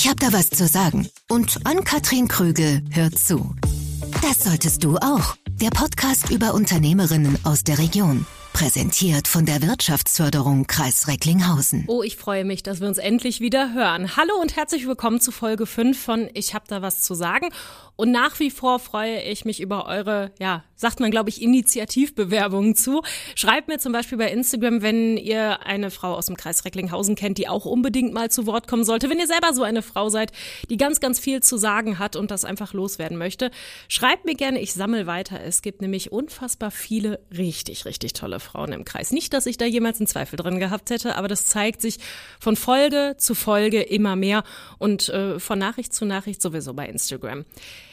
Ich habe da was zu sagen. Und Ann-Kathrin Krügel hört zu. Das solltest du auch. Der Podcast über Unternehmerinnen aus der Region. Präsentiert von der Wirtschaftsförderung Kreis Recklinghausen. Oh, ich freue mich, dass wir uns endlich wieder hören. Hallo und herzlich willkommen zu Folge 5 von Ich hab da was zu sagen. Und nach wie vor freue ich mich über eure, ja, sagt man, glaube ich, Initiativbewerbungen zu. Schreibt mir zum Beispiel bei Instagram, wenn ihr eine Frau aus dem Kreis Recklinghausen kennt, die auch unbedingt mal zu Wort kommen sollte. Wenn ihr selber so eine Frau seid, die ganz, ganz viel zu sagen hat und das einfach loswerden möchte, schreibt mir gerne, ich sammle weiter. Es gibt nämlich unfassbar viele richtig, richtig tolle Frauen im Kreis. Nicht, dass ich da jemals einen Zweifel drin gehabt hätte, aber das zeigt sich von Folge zu Folge immer mehr und äh, von Nachricht zu Nachricht sowieso bei Instagram.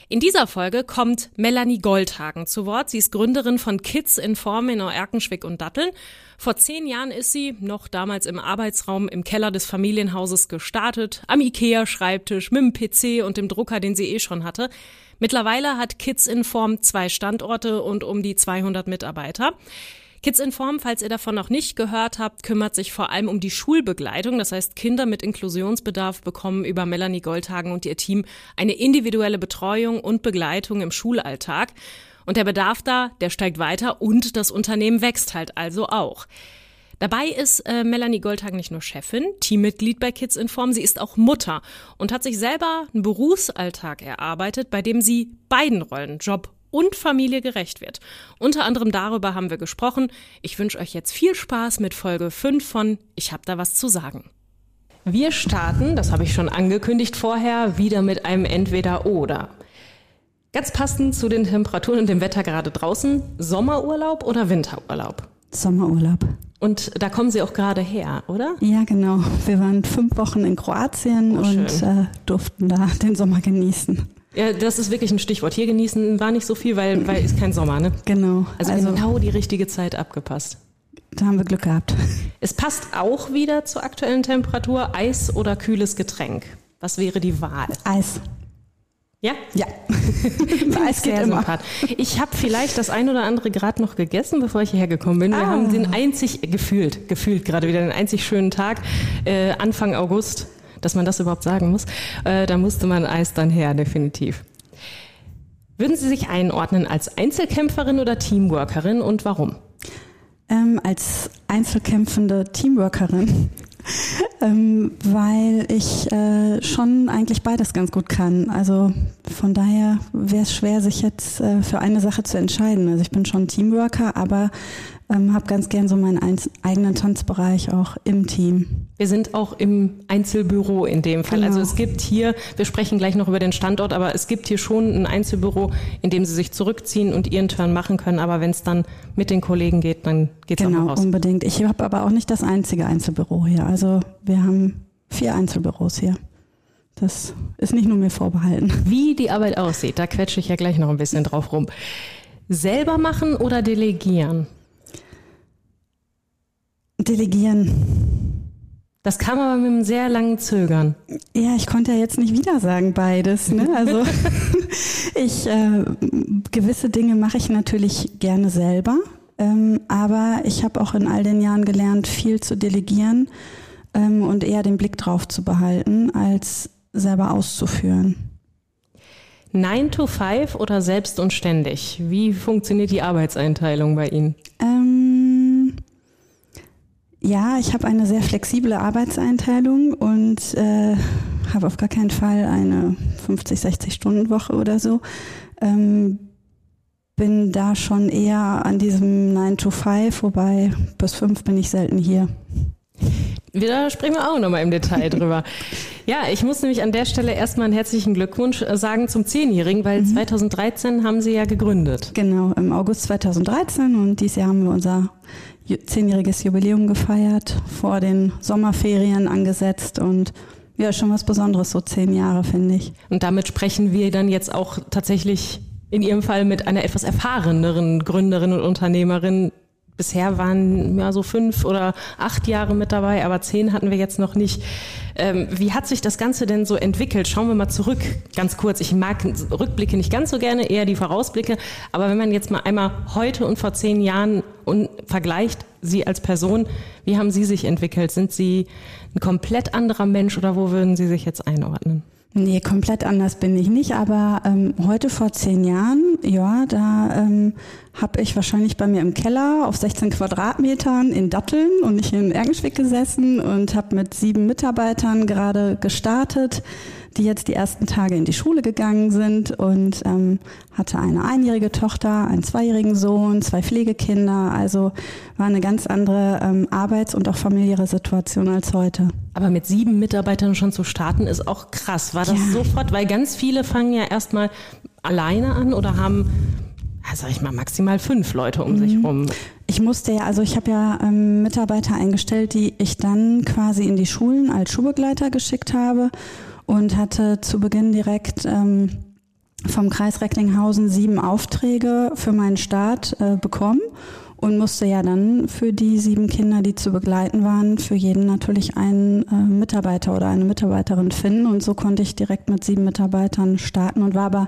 In dieser Folge kommt Melanie Goldhagen zu Wort. Sie ist Gründerin von Kids in Form in Erkenschwick und Datteln. Vor zehn Jahren ist sie, noch damals im Arbeitsraum im Keller des Familienhauses gestartet, am Ikea-Schreibtisch, mit dem PC und dem Drucker, den sie eh schon hatte. Mittlerweile hat Kids in Form zwei Standorte und um die 200 Mitarbeiter. Kids in Form, falls ihr davon noch nicht gehört habt, kümmert sich vor allem um die Schulbegleitung. Das heißt, Kinder mit Inklusionsbedarf bekommen über Melanie Goldhagen und ihr Team eine individuelle Betreuung und Begleitung im Schulalltag. Und der Bedarf da, der steigt weiter und das Unternehmen wächst halt also auch. Dabei ist äh, Melanie Goldhagen nicht nur Chefin, Teammitglied bei Kids in Form, sie ist auch Mutter und hat sich selber einen Berufsalltag erarbeitet, bei dem sie beiden Rollen, Job und Familie gerecht wird. Unter anderem darüber haben wir gesprochen. Ich wünsche euch jetzt viel Spaß mit Folge 5 von Ich hab da was zu sagen. Wir starten, das habe ich schon angekündigt vorher, wieder mit einem Entweder-Oder. Ganz passend zu den Temperaturen und dem Wetter gerade draußen, Sommerurlaub oder Winterurlaub? Sommerurlaub. Und da kommen Sie auch gerade her, oder? Ja, genau. Wir waren fünf Wochen in Kroatien oh, und äh, durften da den Sommer genießen. Ja, das ist wirklich ein Stichwort. Hier genießen war nicht so viel, weil, weil ist kein Sommer, ne? Genau. Also, also genau die richtige Zeit abgepasst. Da haben wir Glück gehabt. Es passt auch wieder zur aktuellen Temperatur. Eis oder kühles Getränk? Was wäre die Wahl? Eis. Ja? Ja. Eis geht immer. Ich habe vielleicht das ein oder andere gerade noch gegessen, bevor ich hierher gekommen bin. Wir ah. haben den einzig, gefühlt, gefühlt gerade wieder den einzig schönen Tag, äh, Anfang August dass man das überhaupt sagen muss. Äh, da musste man Eis dann her, definitiv. Würden Sie sich einordnen als Einzelkämpferin oder Teamworkerin und warum? Ähm, als einzelkämpfende Teamworkerin, ähm, weil ich äh, schon eigentlich beides ganz gut kann. Also von daher wäre es schwer, sich jetzt äh, für eine Sache zu entscheiden. Also ich bin schon Teamworker, aber ähm, habe ganz gern so meinen eigenen Tanzbereich auch im Team. Wir sind auch im Einzelbüro in dem Fall. Also genau. Also es gibt hier, wir sprechen gleich noch über den Standort, aber es gibt hier schon ein Einzelbüro, in dem Sie sich zurückziehen und Ihren Turn machen können. Aber wenn es dann mit den Kollegen geht, dann geht es genau, auch raus. Genau, unbedingt. Ich habe aber auch nicht das einzige Einzelbüro hier. Also wir haben vier Einzelbüros hier. Das ist nicht nur mir vorbehalten. Wie die Arbeit aussieht, da quetsche ich ja gleich noch ein bisschen drauf rum. Selber machen oder delegieren? Delegieren. Das kam aber mit einem sehr langen Zögern. Ja, ich konnte ja jetzt nicht wieder sagen beides. Ne? Also ich äh, gewisse Dinge mache ich natürlich gerne selber, ähm, aber ich habe auch in all den Jahren gelernt, viel zu delegieren ähm, und eher den Blick drauf zu behalten, als selber auszuführen. 9 to 5 oder selbst und ständig? Wie funktioniert die Arbeitseinteilung bei Ihnen? Ähm, ja, ich habe eine sehr flexible Arbeitseinteilung und äh, habe auf gar keinen Fall eine 50, 60 Stunden Woche oder so. Ähm, bin da schon eher an diesem 9 to 5, wobei bis 5 bin ich selten hier. Da sprechen wir auch nochmal im Detail drüber. ja, ich muss nämlich an der Stelle erstmal einen herzlichen Glückwunsch äh, sagen zum Zehnjährigen, weil mhm. 2013 haben Sie ja gegründet. Genau, im August 2013 und dieses Jahr haben wir unser zehnjähriges Jubiläum gefeiert, vor den Sommerferien angesetzt und ja, schon was Besonderes, so zehn Jahre, finde ich. Und damit sprechen wir dann jetzt auch tatsächlich in Ihrem Fall mit einer etwas erfahreneren Gründerin und Unternehmerin. Bisher waren ja so fünf oder acht Jahre mit dabei, aber zehn hatten wir jetzt noch nicht. Ähm, wie hat sich das Ganze denn so entwickelt? Schauen wir mal zurück, ganz kurz. Ich mag Rückblicke nicht ganz so gerne, eher die Vorausblicke. Aber wenn man jetzt mal einmal heute und vor zehn Jahren und vergleicht Sie als Person. Wie haben Sie sich entwickelt? Sind Sie ein komplett anderer Mensch oder wo würden Sie sich jetzt einordnen? Nee, komplett anders bin ich nicht, aber ähm, heute vor zehn Jahren, ja, da ähm, habe ich wahrscheinlich bei mir im Keller auf 16 Quadratmetern in Datteln und nicht in Ergenschwick gesessen und habe mit sieben Mitarbeitern gerade gestartet die jetzt die ersten Tage in die Schule gegangen sind und ähm, hatte eine einjährige Tochter, einen zweijährigen Sohn, zwei Pflegekinder. Also war eine ganz andere ähm, Arbeits- und auch familiäre Situation als heute. Aber mit sieben Mitarbeitern schon zu starten, ist auch krass. War das ja. sofort? Weil ganz viele fangen ja erstmal alleine an oder haben sag ich mal, maximal fünf Leute um mhm. sich rum. Ich musste ja, also ich habe ja ähm, Mitarbeiter eingestellt, die ich dann quasi in die Schulen als Schulbegleiter geschickt habe und hatte zu Beginn direkt ähm, vom Kreis Recklinghausen sieben Aufträge für meinen Start äh, bekommen und musste ja dann für die sieben Kinder, die zu begleiten waren, für jeden natürlich einen äh, Mitarbeiter oder eine Mitarbeiterin finden. Und so konnte ich direkt mit sieben Mitarbeitern starten und war aber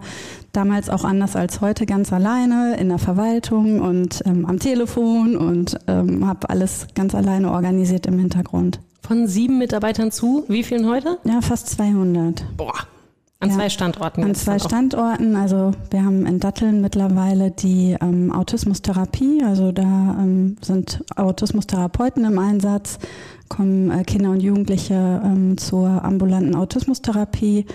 damals auch anders als heute ganz alleine in der Verwaltung und ähm, am Telefon und ähm, habe alles ganz alleine organisiert im Hintergrund. Von sieben Mitarbeitern zu wie vielen heute? Ja, fast 200. Boah. An ja, zwei Standorten. An zwei Standorten. Also wir haben in Datteln mittlerweile die ähm, Autismustherapie. Also da ähm, sind Autismustherapeuten im Einsatz, kommen äh, Kinder und Jugendliche ähm, zur ambulanten Autismustherapie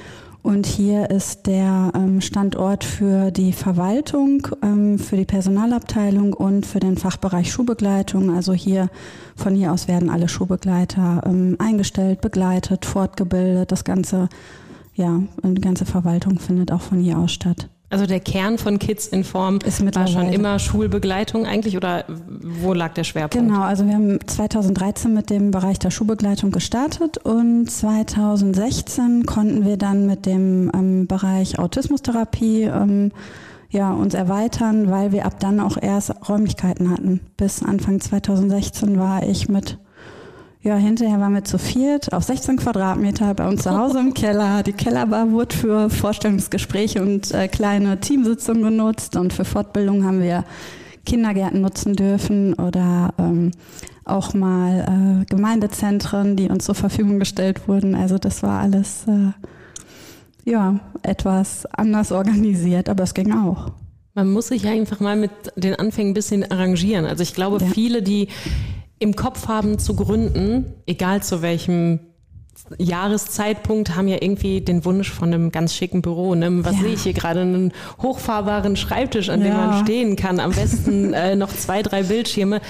und hier ist der ähm, Standort für die Verwaltung, ähm, für die Personalabteilung und für den Fachbereich Schulbegleitung. Also hier, von hier aus werden alle Schulbegleiter ähm, eingestellt, begleitet, fortgebildet. Das ganze, ja, und die ganze Verwaltung findet auch von hier aus statt. Also der Kern von Kids in Form ist war schon immer Schulbegleitung eigentlich oder wo lag der Schwerpunkt? Genau, also wir haben 2013 mit dem Bereich der Schulbegleitung gestartet und 2016 konnten wir dann mit dem ähm, Bereich Autismustherapie ähm, ja, uns erweitern, weil wir ab dann auch erst Räumlichkeiten hatten. Bis Anfang 2016 war ich mit ja, hinterher waren wir zu viert auf 16 Quadratmeter bei uns zu Hause im Keller. Die Kellerbar wurde für Vorstellungsgespräche und äh, kleine Teamsitzungen genutzt und für Fortbildung haben wir Kindergärten nutzen dürfen oder ähm, auch mal äh, Gemeindezentren, die uns zur Verfügung gestellt wurden. Also das war alles äh, ja etwas anders organisiert, aber es ging auch. Man muss sich einfach mal mit den Anfängen ein bisschen arrangieren. Also ich glaube, ja. viele, die im Kopf haben zu gründen, egal zu welchem Jahreszeitpunkt haben ja irgendwie den Wunsch von einem ganz schicken Büro. Ne? Was ja. sehe ich hier gerade? Einen hochfahrbaren Schreibtisch, an ja. dem man stehen kann. Am besten äh, noch zwei, drei Bildschirme.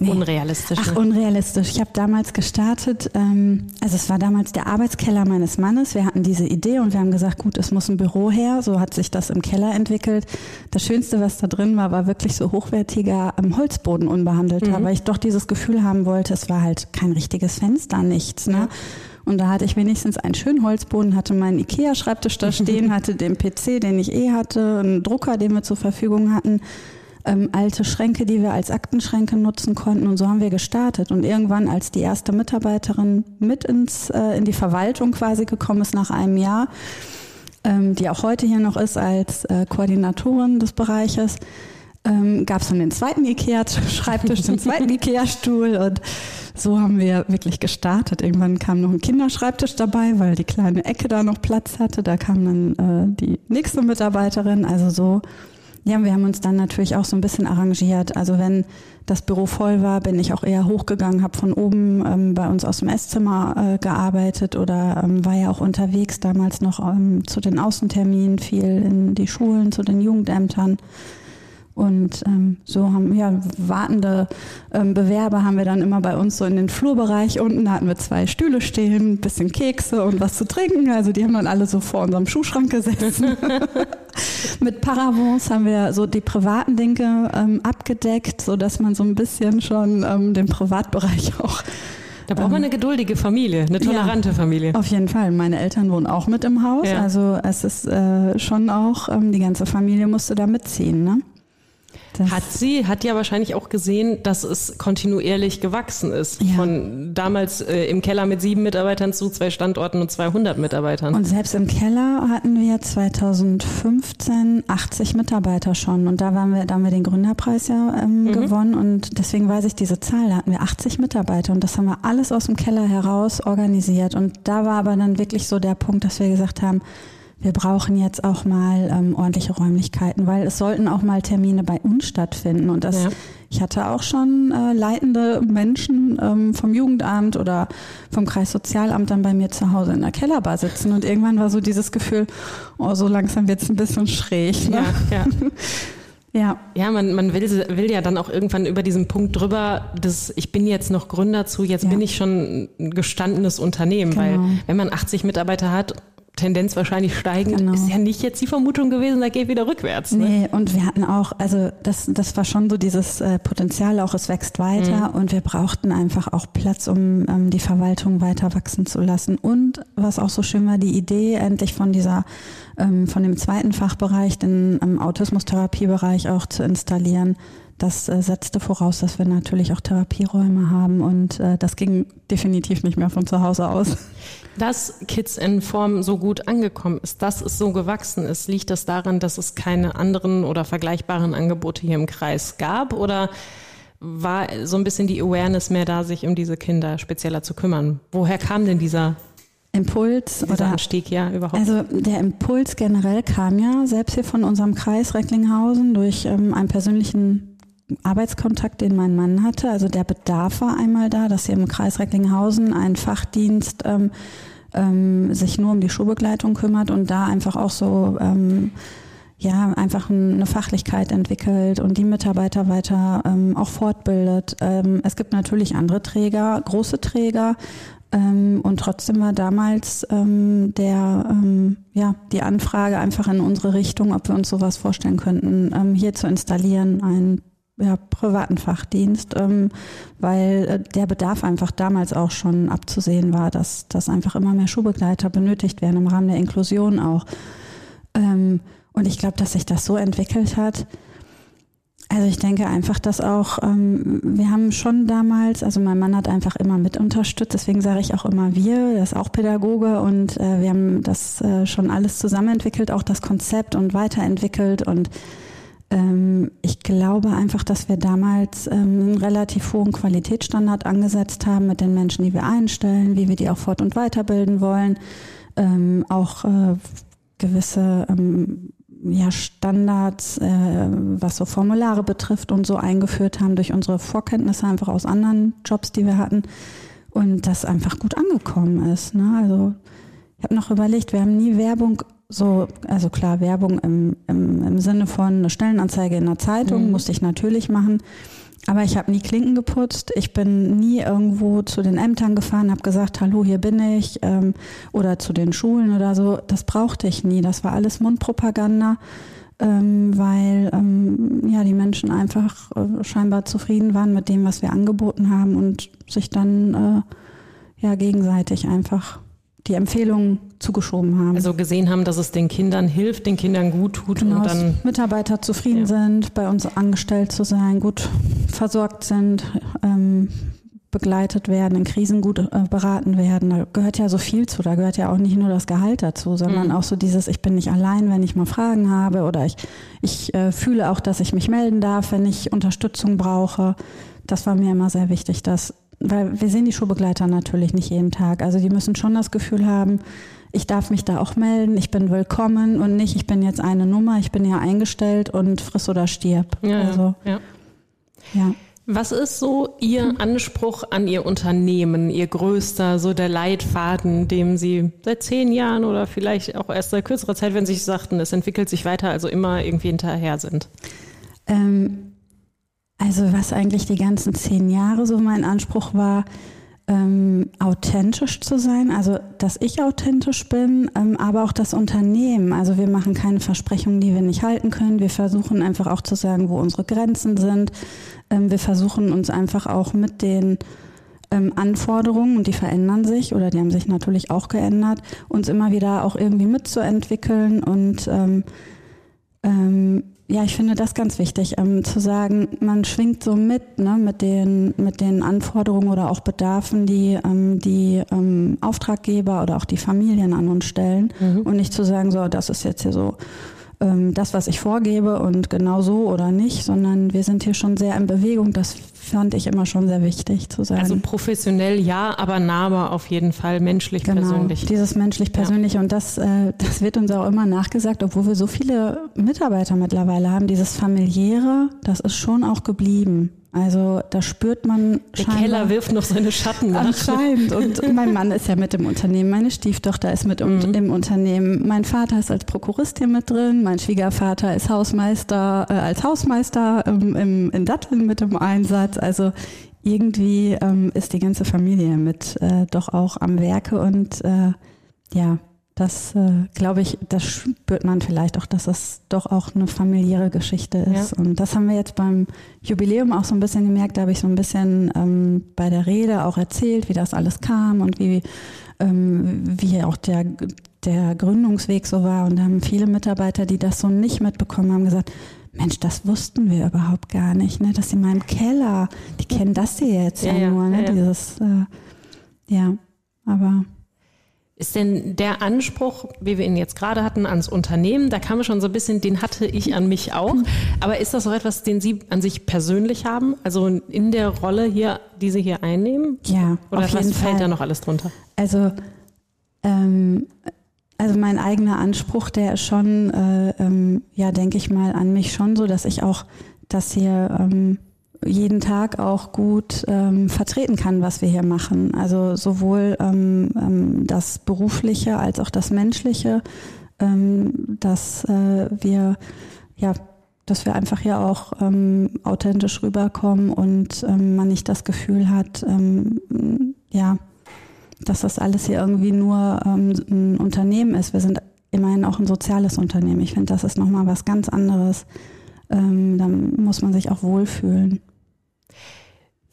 Nee. Unrealistisch. Ach, ne? unrealistisch. Ich habe damals gestartet, ähm, also es war damals der Arbeitskeller meines Mannes. Wir hatten diese Idee und wir haben gesagt, gut, es muss ein Büro her. So hat sich das im Keller entwickelt. Das Schönste, was da drin war, war wirklich so hochwertiger ähm, Holzboden unbehandelter, mhm. weil ich doch dieses Gefühl haben wollte, es war halt kein richtiges Fenster, nichts. Ne? Ja. Und da hatte ich wenigstens einen schönen Holzboden, hatte meinen Ikea-Schreibtisch da stehen, hatte den PC, den ich eh hatte, einen Drucker, den wir zur Verfügung hatten ähm, alte Schränke, die wir als Aktenschränke nutzen konnten. Und so haben wir gestartet. Und irgendwann, als die erste Mitarbeiterin mit ins, äh, in die Verwaltung quasi gekommen ist nach einem Jahr, ähm, die auch heute hier noch ist als äh, Koordinatorin des Bereiches, ähm, gab es dann den zweiten Ikea-Schreibtisch, den zweiten Ikea-Stuhl und so haben wir wirklich gestartet. Irgendwann kam noch ein Kinderschreibtisch dabei, weil die kleine Ecke da noch Platz hatte. Da kam dann äh, die nächste Mitarbeiterin. Also so ja, wir haben uns dann natürlich auch so ein bisschen arrangiert. Also wenn das Büro voll war, bin ich auch eher hochgegangen, habe von oben ähm, bei uns aus dem Esszimmer äh, gearbeitet oder ähm, war ja auch unterwegs damals noch ähm, zu den Außenterminen viel in die Schulen, zu den Jugendämtern. Und ähm, so haben ja wartende ähm, Bewerber haben wir dann immer bei uns so in den Flurbereich unten. Da hatten wir zwei Stühle stehen, ein bisschen Kekse und was zu trinken. Also die haben dann alle so vor unserem Schuhschrank gesessen. Mit Paravents haben wir so die privaten Dinge ähm, abgedeckt, so dass man so ein bisschen schon ähm, den Privatbereich auch da braucht man eine geduldige Familie, eine tolerante ja, Familie. Auf jeden Fall. Meine Eltern wohnen auch mit im Haus. Ja. Also es ist äh, schon auch, ähm, die ganze Familie musste da mitziehen. Ne? Das hat sie, hat ja wahrscheinlich auch gesehen, dass es kontinuierlich gewachsen ist. Ja. Von damals äh, im Keller mit sieben Mitarbeitern zu zwei Standorten und 200 Mitarbeitern. Und selbst im Keller hatten wir 2015 80 Mitarbeiter schon. Und da, waren wir, da haben wir den Gründerpreis ja ähm, mhm. gewonnen. Und deswegen weiß ich diese Zahl. Da hatten wir 80 Mitarbeiter. Und das haben wir alles aus dem Keller heraus organisiert. Und da war aber dann wirklich so der Punkt, dass wir gesagt haben, wir brauchen jetzt auch mal ähm, ordentliche Räumlichkeiten, weil es sollten auch mal Termine bei uns stattfinden. Und das, ja. ich hatte auch schon äh, leitende Menschen ähm, vom Jugendamt oder vom Kreissozialamt dann bei mir zu Hause in der Kellerbar sitzen. Und irgendwann war so dieses Gefühl, oh, so langsam wird es ein bisschen schräg. Ne? Ja, ja. Ja. Ja, man, man will, will ja dann auch irgendwann über diesen Punkt drüber, dass ich bin jetzt noch Gründer zu, jetzt ja. bin ich schon ein gestandenes Unternehmen, genau. weil wenn man 80 Mitarbeiter hat Tendenz wahrscheinlich steigend, genau. ist ja nicht jetzt die Vermutung gewesen, da geht wieder rückwärts. Ne? Nee, und wir hatten auch, also das, das war schon so dieses äh, Potenzial, auch es wächst weiter mhm. und wir brauchten einfach auch Platz, um ähm, die Verwaltung weiter wachsen zu lassen. Und was auch so schön war, die Idee endlich von dieser, ähm, von dem zweiten Fachbereich, den ähm, Autismustherapiebereich auch zu installieren, das äh, setzte voraus, dass wir natürlich auch Therapieräume haben und äh, das ging definitiv nicht mehr von zu Hause aus. Dass Kids in Form so gut angekommen ist, dass es so gewachsen ist, liegt das daran, dass es keine anderen oder vergleichbaren Angebote hier im Kreis gab oder war so ein bisschen die Awareness mehr da, sich um diese Kinder spezieller zu kümmern? Woher kam denn dieser Impuls oder Anstieg ja überhaupt? Also der Impuls generell kam ja selbst hier von unserem Kreis Recklinghausen durch ähm, einen persönlichen Arbeitskontakt, den mein Mann hatte. Also der Bedarf war einmal da, dass hier im Kreis Recklinghausen ein Fachdienst ähm, ähm, sich nur um die Schulbegleitung kümmert und da einfach auch so ähm, ja einfach eine Fachlichkeit entwickelt und die Mitarbeiter weiter ähm, auch fortbildet. Ähm, es gibt natürlich andere Träger, große Träger. Ähm, und trotzdem war damals ähm, der, ähm, ja, die Anfrage einfach in unsere Richtung, ob wir uns sowas vorstellen könnten, ähm, hier zu installieren, ein ja, privaten Fachdienst, ähm, weil äh, der Bedarf einfach damals auch schon abzusehen war, dass, dass einfach immer mehr Schulbegleiter benötigt werden, im Rahmen der Inklusion auch. Ähm, und ich glaube, dass sich das so entwickelt hat. Also ich denke einfach, dass auch, ähm, wir haben schon damals, also mein Mann hat einfach immer mit unterstützt, deswegen sage ich auch immer wir, er ist auch Pädagoge und äh, wir haben das äh, schon alles zusammen entwickelt, auch das Konzept und weiterentwickelt und ich glaube einfach, dass wir damals ähm, einen relativ hohen Qualitätsstandard angesetzt haben mit den Menschen, die wir einstellen, wie wir die auch fort- und weiterbilden wollen, ähm, auch äh, gewisse Standards, äh, was so Formulare betrifft und so eingeführt haben durch unsere Vorkenntnisse einfach aus anderen Jobs, die wir hatten und das einfach gut angekommen ist. Ne? Also ich habe noch überlegt, wir haben nie Werbung so, also klar, Werbung im, im, im Sinne von eine Stellenanzeige in der Zeitung mhm. musste ich natürlich machen. Aber ich habe nie Klinken geputzt. Ich bin nie irgendwo zu den Ämtern gefahren, habe gesagt, hallo, hier bin ich. Ähm, oder zu den Schulen oder so. Das brauchte ich nie. Das war alles Mundpropaganda, ähm, weil ähm, ja die Menschen einfach äh, scheinbar zufrieden waren mit dem, was wir angeboten haben und sich dann äh, ja gegenseitig einfach die Empfehlungen zugeschoben haben. Also gesehen haben, dass es den Kindern hilft, den Kindern gut tut genau, und dann Mitarbeiter zufrieden ja. sind, bei uns angestellt zu sein, gut versorgt sind, ähm, begleitet werden, in Krisen gut äh, beraten werden. Da gehört ja so viel zu. Da gehört ja auch nicht nur das Gehalt dazu, sondern mhm. auch so dieses, ich bin nicht allein, wenn ich mal Fragen habe oder ich, ich äh, fühle auch, dass ich mich melden darf, wenn ich Unterstützung brauche. Das war mir immer sehr wichtig, dass weil wir sehen die Schulbegleiter natürlich nicht jeden Tag. Also die müssen schon das Gefühl haben, ich darf mich da auch melden, ich bin willkommen und nicht, ich bin jetzt eine Nummer, ich bin ja eingestellt und friss oder stirb. Ja, also, ja. ja. Was ist so Ihr Anspruch an Ihr Unternehmen, Ihr größter, so der Leitfaden, dem Sie seit zehn Jahren oder vielleicht auch erst seit kürzerer Zeit, wenn Sie sich sagten, es entwickelt sich weiter, also immer irgendwie hinterher sind? Ähm, also was eigentlich die ganzen zehn Jahre so mein Anspruch war, ähm, authentisch zu sein, also dass ich authentisch bin, ähm, aber auch das Unternehmen. Also wir machen keine Versprechungen, die wir nicht halten können. Wir versuchen einfach auch zu sagen, wo unsere Grenzen sind. Ähm, wir versuchen uns einfach auch mit den ähm, Anforderungen, und die verändern sich oder die haben sich natürlich auch geändert, uns immer wieder auch irgendwie mitzuentwickeln und ähm, ähm, ja, ich finde das ganz wichtig, ähm, zu sagen, man schwingt so mit, ne, mit den, mit den Anforderungen oder auch Bedarfen, die ähm, die ähm, Auftraggeber oder auch die Familien an uns stellen mhm. und nicht zu sagen, so, das ist jetzt hier so ähm, das, was ich vorgebe und genau so oder nicht, sondern wir sind hier schon sehr in Bewegung. Das fand ich immer schon sehr wichtig zu sagen. Also professionell ja, aber nahbar auf jeden Fall, menschlich genau, persönlich. Dieses menschlich persönliche ja. und das, äh, das wird uns auch immer nachgesagt, obwohl wir so viele Mitarbeiter mittlerweile haben. Dieses familiäre, das ist schon auch geblieben. Also da spürt man Der Keller wirft noch seine Schatten nach. Anscheinend. Und mein Mann ist ja mit im Unternehmen, meine Stieftochter ist mit mhm. im Unternehmen, mein Vater ist als Prokurist hier mit drin, mein Schwiegervater ist Hausmeister, äh, als Hausmeister ähm, im, in Datteln mit im Einsatz. Also irgendwie ähm, ist die ganze Familie mit äh, doch auch am Werke und äh, ja, das äh, glaube ich, das spürt man vielleicht auch, dass das doch auch eine familiäre Geschichte ist. Ja. Und das haben wir jetzt beim Jubiläum auch so ein bisschen gemerkt. Da habe ich so ein bisschen ähm, bei der Rede auch erzählt, wie das alles kam und wie, ähm, wie auch der, der Gründungsweg so war. Und da haben viele Mitarbeiter, die das so nicht mitbekommen haben, gesagt, Mensch, das wussten wir überhaupt gar nicht, ne? Dass in meinem Keller, die kennen das hier jetzt ja, ja nur, ne? Ja, Dieses, äh, ja, aber ist denn der Anspruch, wie wir ihn jetzt gerade hatten, ans Unternehmen, da kam schon so ein bisschen, den hatte ich an mich auch. Aber ist das auch etwas, den Sie an sich persönlich haben? Also in der Rolle hier, die Sie hier einnehmen? Ja. Oder was fällt Fall. da noch alles drunter? Also, ähm, also mein eigener Anspruch, der ist schon, äh, ähm, ja, denke ich mal, an mich schon so, dass ich auch das hier ähm, jeden Tag auch gut ähm, vertreten kann, was wir hier machen. Also sowohl ähm, ähm, das Berufliche als auch das Menschliche, ähm, dass äh, wir ja dass wir einfach hier auch ähm, authentisch rüberkommen und ähm, man nicht das Gefühl hat, ähm, ja, dass das alles hier irgendwie nur ähm, ein Unternehmen ist. Wir sind immerhin auch ein soziales Unternehmen. Ich finde, das ist nochmal was ganz anderes. Ähm, da muss man sich auch wohlfühlen.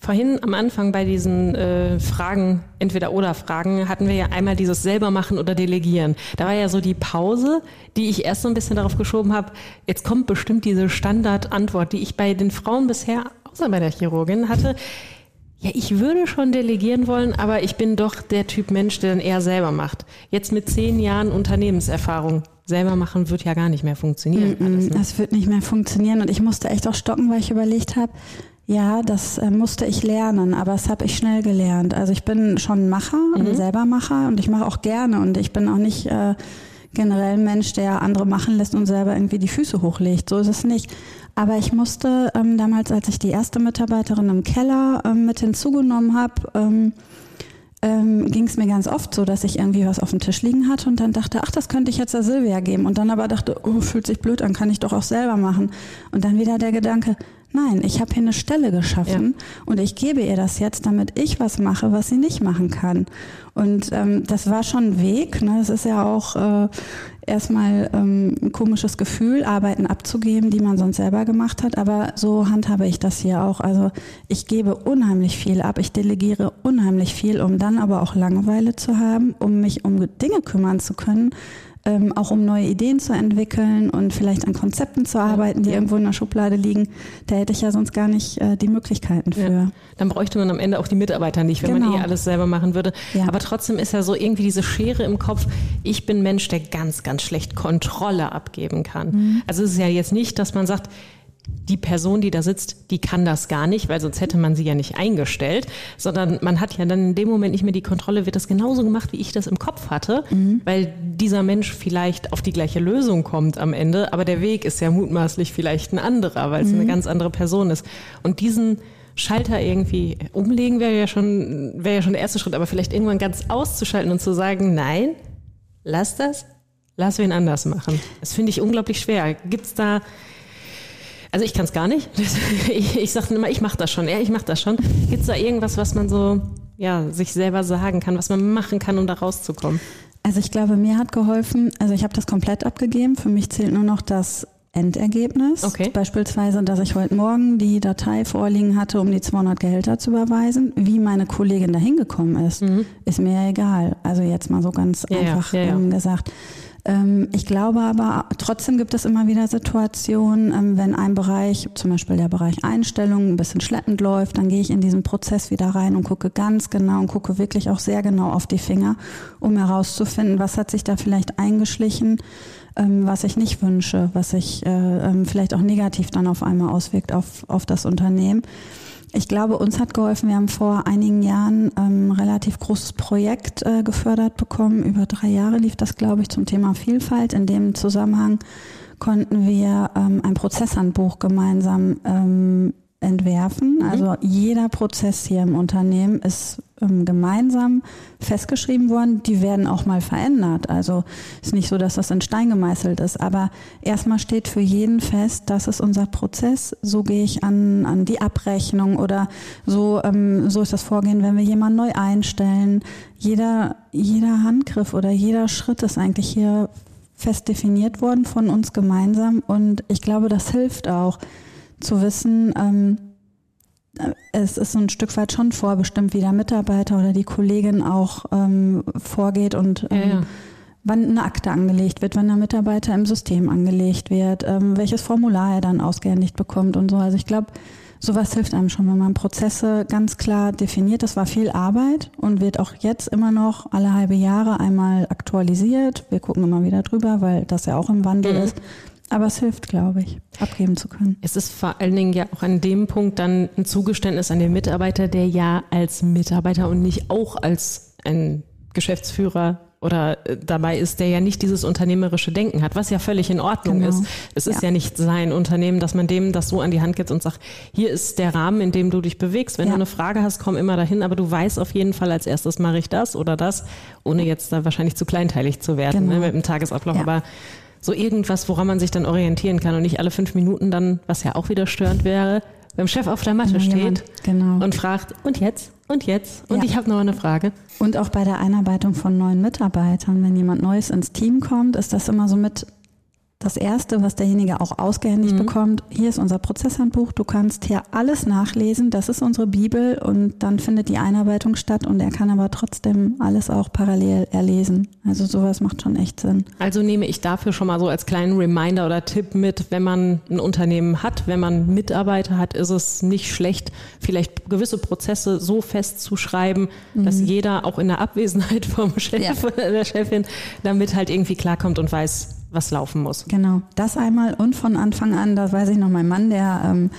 Vorhin am Anfang bei diesen äh, Fragen, entweder oder Fragen, hatten wir ja einmal dieses selber machen oder delegieren. Da war ja so die Pause, die ich erst so ein bisschen darauf geschoben habe, jetzt kommt bestimmt diese Standardantwort, die ich bei den Frauen bisher, außer bei der Chirurgin, hatte. Ja, ich würde schon delegieren wollen, aber ich bin doch der Typ Mensch, der dann eher selber macht. Jetzt mit zehn Jahren Unternehmenserfahrung. Selber machen wird ja gar nicht mehr funktionieren. Mm -mm, das wird nicht mehr funktionieren. Und ich musste echt auch stocken, weil ich überlegt habe, ja, das äh, musste ich lernen, aber das habe ich schnell gelernt. Also ich bin schon Macher, mhm. ein selber Macher und ich mache auch gerne und ich bin auch nicht äh, generell ein Mensch, der andere machen lässt und selber irgendwie die Füße hochlegt. So ist es nicht. Aber ich musste ähm, damals, als ich die erste Mitarbeiterin im Keller ähm, mit hinzugenommen habe, ähm, ähm, ging es mir ganz oft so, dass ich irgendwie was auf dem Tisch liegen hatte und dann dachte, ach, das könnte ich jetzt der Silvia geben. Und dann aber dachte, oh, fühlt sich blöd an, kann ich doch auch selber machen. Und dann wieder der Gedanke, Nein, ich habe hier eine Stelle geschaffen ja. und ich gebe ihr das jetzt, damit ich was mache, was sie nicht machen kann. Und ähm, das war schon ein Weg. Ne? Das ist ja auch äh, erstmal ähm, ein komisches Gefühl, Arbeiten abzugeben, die man sonst selber gemacht hat. Aber so handhabe ich das hier auch. Also ich gebe unheimlich viel ab, ich delegiere unheimlich viel, um dann aber auch Langeweile zu haben, um mich um Dinge kümmern zu können ähm, auch um neue Ideen zu entwickeln und vielleicht an Konzepten zu arbeiten, die ja. irgendwo in der Schublade liegen. Da hätte ich ja sonst gar nicht äh, die Möglichkeiten für. Ja. Dann bräuchte man am Ende auch die Mitarbeiter nicht, wenn genau. man eh alles selber machen würde. Ja. Aber trotzdem ist ja so irgendwie diese Schere im Kopf. Ich bin Mensch, der ganz, ganz schlecht Kontrolle abgeben kann. Mhm. Also es ist ja jetzt nicht, dass man sagt, die Person, die da sitzt, die kann das gar nicht, weil sonst hätte man sie ja nicht eingestellt, sondern man hat ja dann in dem Moment nicht mehr die Kontrolle, wird das genauso gemacht, wie ich das im Kopf hatte, mhm. weil dieser Mensch vielleicht auf die gleiche Lösung kommt am Ende, aber der Weg ist ja mutmaßlich vielleicht ein anderer, weil es mhm. eine ganz andere Person ist. Und diesen Schalter irgendwie umlegen wäre ja schon, wäre ja schon der erste Schritt, aber vielleicht irgendwann ganz auszuschalten und zu sagen, nein, lass das, lass wen anders machen. Das finde ich unglaublich schwer. Gibt es da also ich kann es gar nicht. Ich, ich sage immer, ich mache das schon. Ja, ich mache das schon. Gibt es da irgendwas, was man so ja, sich selber sagen kann, was man machen kann, um da rauszukommen? Also ich glaube, mir hat geholfen, also ich habe das komplett abgegeben. Für mich zählt nur noch das Endergebnis. Okay. Beispielsweise, dass ich heute Morgen die Datei vorliegen hatte, um die 200 Gehälter zu überweisen. Wie meine Kollegin da hingekommen ist, mhm. ist mir ja egal. Also jetzt mal so ganz ja, einfach ja, ja, gesagt. Ähm, ich glaube aber, trotzdem gibt es immer wieder Situationen, ähm, wenn ein Bereich, zum Beispiel der Bereich Einstellung, ein bisschen schleppend läuft, dann gehe ich in diesen Prozess wieder rein und gucke ganz genau und gucke wirklich auch sehr genau auf die Finger, um herauszufinden, was hat sich da vielleicht eingeschlichen, ähm, was ich nicht wünsche, was sich äh, vielleicht auch negativ dann auf einmal auswirkt auf, auf das Unternehmen. Ich glaube, uns hat geholfen, wir haben vor einigen Jahren ähm, ein relativ großes Projekt äh, gefördert bekommen. Über drei Jahre lief das, glaube ich, zum Thema Vielfalt. In dem Zusammenhang konnten wir ähm, ein Prozesshandbuch gemeinsam ähm, entwerfen. Mhm. Also jeder Prozess hier im Unternehmen ist ähm, gemeinsam festgeschrieben worden. Die werden auch mal verändert. Also ist nicht so, dass das in Stein gemeißelt ist. Aber erstmal steht für jeden fest, das ist unser Prozess. So gehe ich an, an die Abrechnung oder so, ähm, so ist das Vorgehen, wenn wir jemanden neu einstellen. Jeder, jeder Handgriff oder jeder Schritt ist eigentlich hier fest definiert worden von uns gemeinsam. Und ich glaube, das hilft auch zu wissen, ähm, es ist so ein Stück weit schon vorbestimmt, wie der Mitarbeiter oder die Kollegin auch ähm, vorgeht und ähm, ja, ja. wann eine Akte angelegt wird, wann der Mitarbeiter im System angelegt wird, ähm, welches Formular er dann ausgehändigt bekommt und so. Also ich glaube, sowas hilft einem schon, wenn man Prozesse ganz klar definiert. Das war viel Arbeit und wird auch jetzt immer noch alle halbe Jahre einmal aktualisiert. Wir gucken immer wieder drüber, weil das ja auch im Wandel mhm. ist. Aber es hilft, glaube ich, abgeben zu können. Es ist vor allen Dingen ja auch an dem Punkt dann ein Zugeständnis an den Mitarbeiter, der ja als Mitarbeiter und nicht auch als ein Geschäftsführer oder äh, dabei ist, der ja nicht dieses unternehmerische Denken hat, was ja völlig in Ordnung genau. ist. Es ist ja. ja. nicht sein Unternehmen, dass man dem das so an die Hand gibt und sagt, hier ist der Rahmen, in dem du dich bewegst. Wenn ja. du eine Frage hast, komm immer dahin, aber du weißt auf jeden Fall als erstes mache ich das oder das, ohne jetzt da wahrscheinlich zu kleinteilig zu werden ne, genau. ne, mit dem Tagesablauf. Ja. Aber so irgendwas, woran man sich dann orientieren kann und nicht alle fünf Minuten dann, was ja auch wieder störend wäre, beim Chef auf der Matte steht genau. und fragt, und jetzt? Und jetzt? Und ja. ich habe noch eine Frage. Und auch bei der Einarbeitung von neuen Mitarbeitern, wenn jemand Neues ins Team kommt, ist das immer so mit das Erste, was derjenige auch ausgehändigt mhm. bekommt, hier ist unser Prozesshandbuch, du kannst hier alles nachlesen, das ist unsere Bibel und dann findet die Einarbeitung statt und er kann aber trotzdem alles auch parallel erlesen. Also sowas macht schon echt Sinn. Also nehme ich dafür schon mal so als kleinen Reminder oder Tipp mit, wenn man ein Unternehmen hat, wenn man Mitarbeiter hat, ist es nicht schlecht, vielleicht gewisse Prozesse so festzuschreiben, mhm. dass jeder auch in der Abwesenheit vom Chef ja. oder der Chefin damit halt irgendwie klarkommt und weiß, was laufen muss. Genau, das einmal und von Anfang an, da weiß ich noch, mein Mann, der ähm,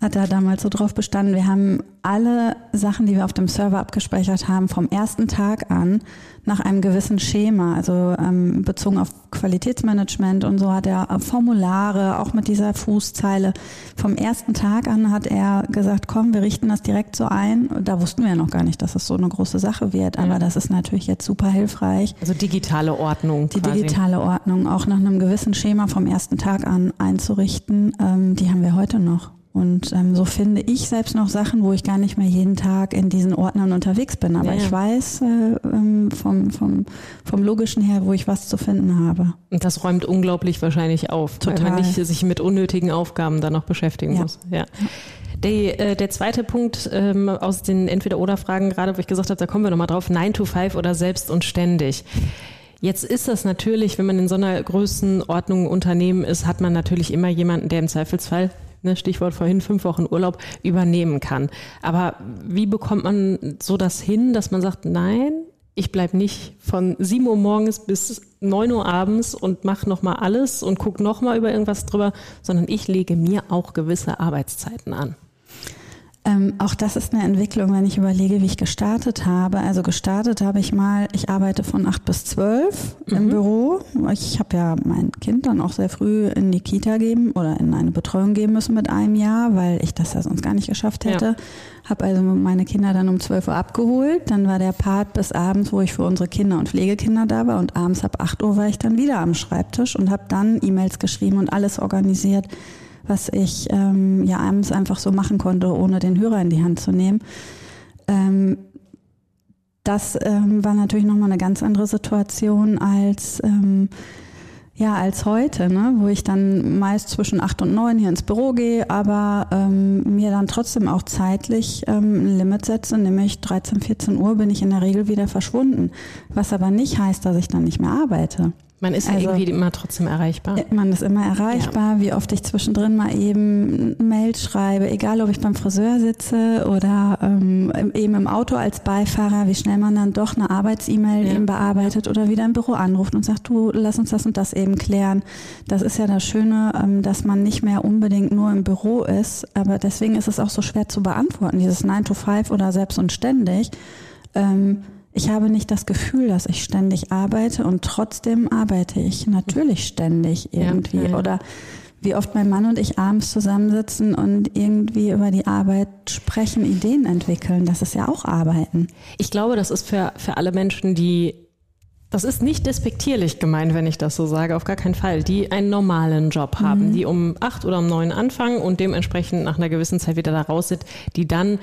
hat da damals so drauf bestanden. Wir haben alle Sachen, die wir auf dem Server abgespeichert haben, vom ersten Tag an nach einem gewissen Schema, also ähm, bezogen auf Qualitätsmanagement und so hat er Formulare, auch mit dieser Fußzeile. Vom ersten Tag an hat er gesagt, komm, wir richten das direkt so ein. Da wussten wir ja noch gar nicht, dass es so eine große Sache wird, aber ja. das ist natürlich jetzt super hilfreich. Also digitale Ordnung. Die quasi. digitale Ordnung, auch nach einem gewissen Schema vom ersten Tag an einzurichten, ähm, die haben wir heute noch. Und ähm, so finde ich selbst noch Sachen, wo ich gar nicht mehr jeden Tag in diesen Ordnern unterwegs bin. Aber ja, ja. ich weiß äh, ähm, vom, vom, vom Logischen her, wo ich was zu finden habe. Und das räumt unglaublich wahrscheinlich auf, Total. weil man nicht sich mit unnötigen Aufgaben dann noch beschäftigen ja. muss. Ja. Der, äh, der zweite Punkt ähm, aus den Entweder-Oder-Fragen gerade, wo ich gesagt habe, da kommen wir nochmal drauf, 9 to 5 oder selbst und ständig. Jetzt ist das natürlich, wenn man in so einer Größenordnung Unternehmen ist, hat man natürlich immer jemanden, der im Zweifelsfall ne, Stichwort vorhin fünf Wochen Urlaub, übernehmen kann. Aber wie bekommt man so das hin, dass man sagt, nein, ich bleibe nicht von 7 Uhr morgens bis 9 Uhr abends und mache nochmal alles und gucke nochmal über irgendwas drüber, sondern ich lege mir auch gewisse Arbeitszeiten an. Ähm, auch das ist eine Entwicklung, wenn ich überlege, wie ich gestartet habe. Also gestartet habe ich mal, ich arbeite von acht bis zwölf mhm. im Büro. Ich habe ja mein Kind dann auch sehr früh in die Kita geben oder in eine Betreuung geben müssen mit einem Jahr, weil ich das ja sonst gar nicht geschafft hätte. Ja. Habe also meine Kinder dann um zwölf Uhr abgeholt. Dann war der Part bis abends, wo ich für unsere Kinder und Pflegekinder da war. Und abends ab acht Uhr war ich dann wieder am Schreibtisch und habe dann E-Mails geschrieben und alles organisiert was ich ähm, ja abends einfach so machen konnte, ohne den Hörer in die Hand zu nehmen. Ähm, das ähm, war natürlich nochmal eine ganz andere Situation als ähm, ja, als heute, ne? wo ich dann meist zwischen acht und neun hier ins Büro gehe, aber ähm, mir dann trotzdem auch zeitlich ähm, ein Limit setze, nämlich 13, 14 Uhr bin ich in der Regel wieder verschwunden. Was aber nicht heißt, dass ich dann nicht mehr arbeite. Man ist also, irgendwie immer trotzdem erreichbar. Man ist immer erreichbar, ja. wie oft ich zwischendrin mal eben Mail schreibe, egal ob ich beim Friseur sitze oder ähm, eben im Auto als Beifahrer, wie schnell man dann doch eine Arbeits-E-Mail ja. eben bearbeitet oder wieder im Büro anruft und sagt, du, lass uns das und das eben klären. Das ist ja das Schöne, ähm, dass man nicht mehr unbedingt nur im Büro ist, aber deswegen ist es auch so schwer zu beantworten, dieses 9 to 5 oder selbst und ständig. Ähm, ich habe nicht das Gefühl, dass ich ständig arbeite und trotzdem arbeite ich natürlich ständig irgendwie. Ja, ja. Oder wie oft mein Mann und ich abends zusammensitzen und irgendwie über die Arbeit sprechen, Ideen entwickeln. Das ist ja auch Arbeiten. Ich glaube, das ist für, für alle Menschen, die das ist nicht despektierlich gemeint, wenn ich das so sage, auf gar keinen Fall. Die einen normalen Job haben, mhm. die um acht oder um neun anfangen und dementsprechend nach einer gewissen Zeit wieder da raus sind, die dann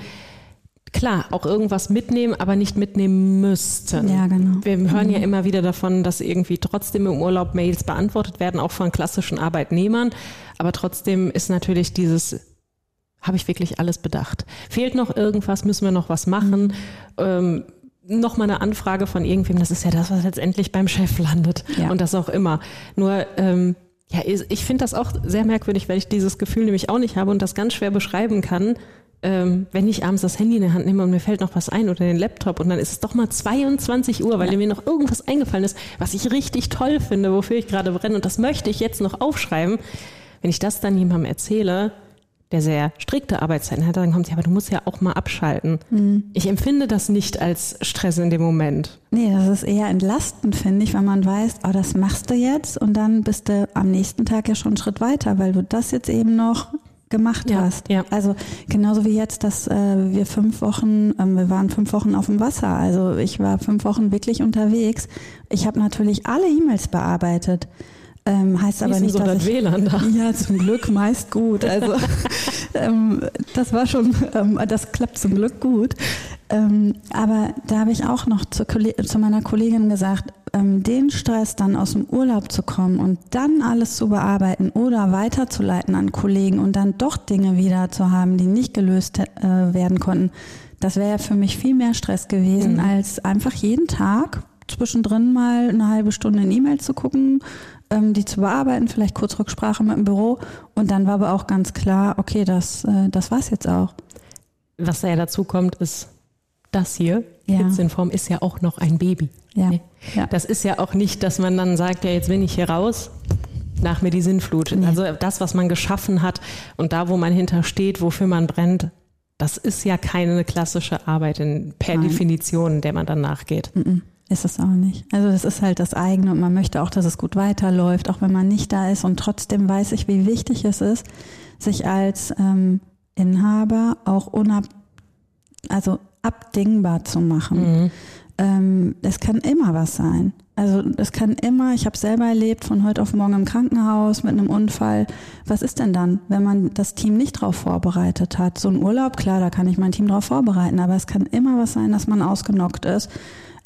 klar, auch irgendwas mitnehmen, aber nicht mitnehmen müssten. Ja, genau. Wir hören mhm. ja immer wieder davon, dass irgendwie trotzdem im Urlaub Mails beantwortet werden, auch von klassischen Arbeitnehmern. Aber trotzdem ist natürlich dieses, habe ich wirklich alles bedacht? Fehlt noch irgendwas? Müssen wir noch was machen? Mhm. Ähm, noch mal eine Anfrage von irgendwem, das ist ja das, was letztendlich beim Chef landet ja. und das auch immer. Nur ähm, ja, ich finde das auch sehr merkwürdig, weil ich dieses Gefühl nämlich auch nicht habe und das ganz schwer beschreiben kann, ähm, wenn ich abends das Handy in der Hand nehme und mir fällt noch was ein oder den Laptop und dann ist es doch mal 22 Uhr, weil ja. mir noch irgendwas eingefallen ist, was ich richtig toll finde, wofür ich gerade brenne und das möchte ich jetzt noch aufschreiben. Wenn ich das dann jemandem erzähle, der sehr strikte Arbeitszeiten hat, dann kommt ja, aber du musst ja auch mal abschalten. Mhm. Ich empfinde das nicht als Stress in dem Moment. Nee, das ist eher entlastend, finde ich, wenn man weiß, oh, das machst du jetzt und dann bist du am nächsten Tag ja schon einen Schritt weiter, weil du das jetzt eben noch gemacht ja, hast. Ja. Also genauso wie jetzt, dass äh, wir fünf Wochen, ähm, wir waren fünf Wochen auf dem Wasser. Also ich war fünf Wochen wirklich unterwegs. Ich habe natürlich alle E-Mails bearbeitet. Ähm, heißt aber nicht, so dass das ich, WLAN da? Ja, zum Glück meist gut. Also ähm, das war schon, ähm, das klappt zum Glück gut. Ähm, aber da habe ich auch noch zu, zu meiner Kollegin gesagt, ähm, den Stress dann aus dem Urlaub zu kommen und dann alles zu bearbeiten oder weiterzuleiten an Kollegen und dann doch Dinge wieder zu haben, die nicht gelöst äh, werden konnten, das wäre ja für mich viel mehr Stress gewesen, mhm. als einfach jeden Tag zwischendrin mal eine halbe Stunde in E-Mail zu gucken, ähm, die zu bearbeiten, vielleicht kurz Rücksprache mit dem Büro. Und dann war aber auch ganz klar, okay, das, äh, das war's jetzt auch. Was da ja dazu kommt, ist das hier, ja. Form, ist ja auch noch ein Baby. Ja. ja. Das ist ja auch nicht, dass man dann sagt, ja, jetzt bin ich hier raus, nach mir die Sinnflut. Nee. Also das, was man geschaffen hat und da, wo man hintersteht, wofür man brennt, das ist ja keine klassische Arbeit in, per Nein. Definition, der man dann nachgeht. Ist es auch nicht. Also das ist halt das eigene und man möchte auch, dass es gut weiterläuft, auch wenn man nicht da ist. Und trotzdem weiß ich, wie wichtig es ist, sich als ähm, Inhaber auch unab, also abdingbar zu machen. Mhm. Ähm, es kann immer was sein. Also es kann immer, ich habe selber erlebt, von heute auf morgen im Krankenhaus mit einem Unfall. Was ist denn dann, wenn man das Team nicht darauf vorbereitet hat? So ein Urlaub, klar, da kann ich mein Team darauf vorbereiten, aber es kann immer was sein, dass man ausgenockt ist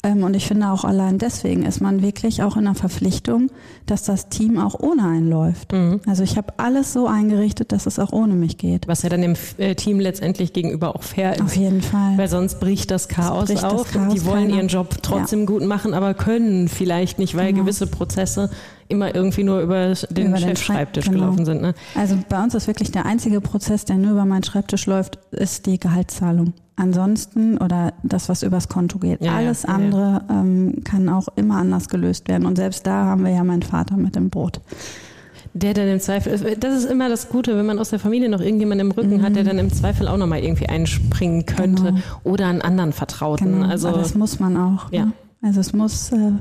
und ich finde auch allein deswegen ist man wirklich auch in der Verpflichtung, dass das Team auch ohne einen läuft. Mhm. Also ich habe alles so eingerichtet, dass es auch ohne mich geht. Was ja dann dem äh, Team letztendlich gegenüber auch fair ist. Auf jeden Fall. Weil sonst bricht das Chaos bricht auf. Das Chaos die wollen keiner. ihren Job trotzdem ja. gut machen, aber können vielleicht nicht, weil genau. gewisse Prozesse immer irgendwie nur über den über Chefschreibtisch genau. gelaufen sind. Ne? Also bei uns ist wirklich der einzige Prozess, der nur über meinen Schreibtisch läuft, ist die Gehaltszahlung. Ansonsten oder das, was übers Konto geht. Ja, Alles ja, andere ja. Ähm, kann auch immer anders gelöst werden. Und selbst da haben wir ja meinen Vater mit im Boot. Der dann im Zweifel, das ist immer das Gute, wenn man aus der Familie noch irgendjemanden im Rücken mhm. hat, der dann im Zweifel auch nochmal irgendwie einspringen könnte genau. oder einen anderen Vertrauten. Genau. Also Aber das muss man auch. Ja. Ne? Also es muss äh,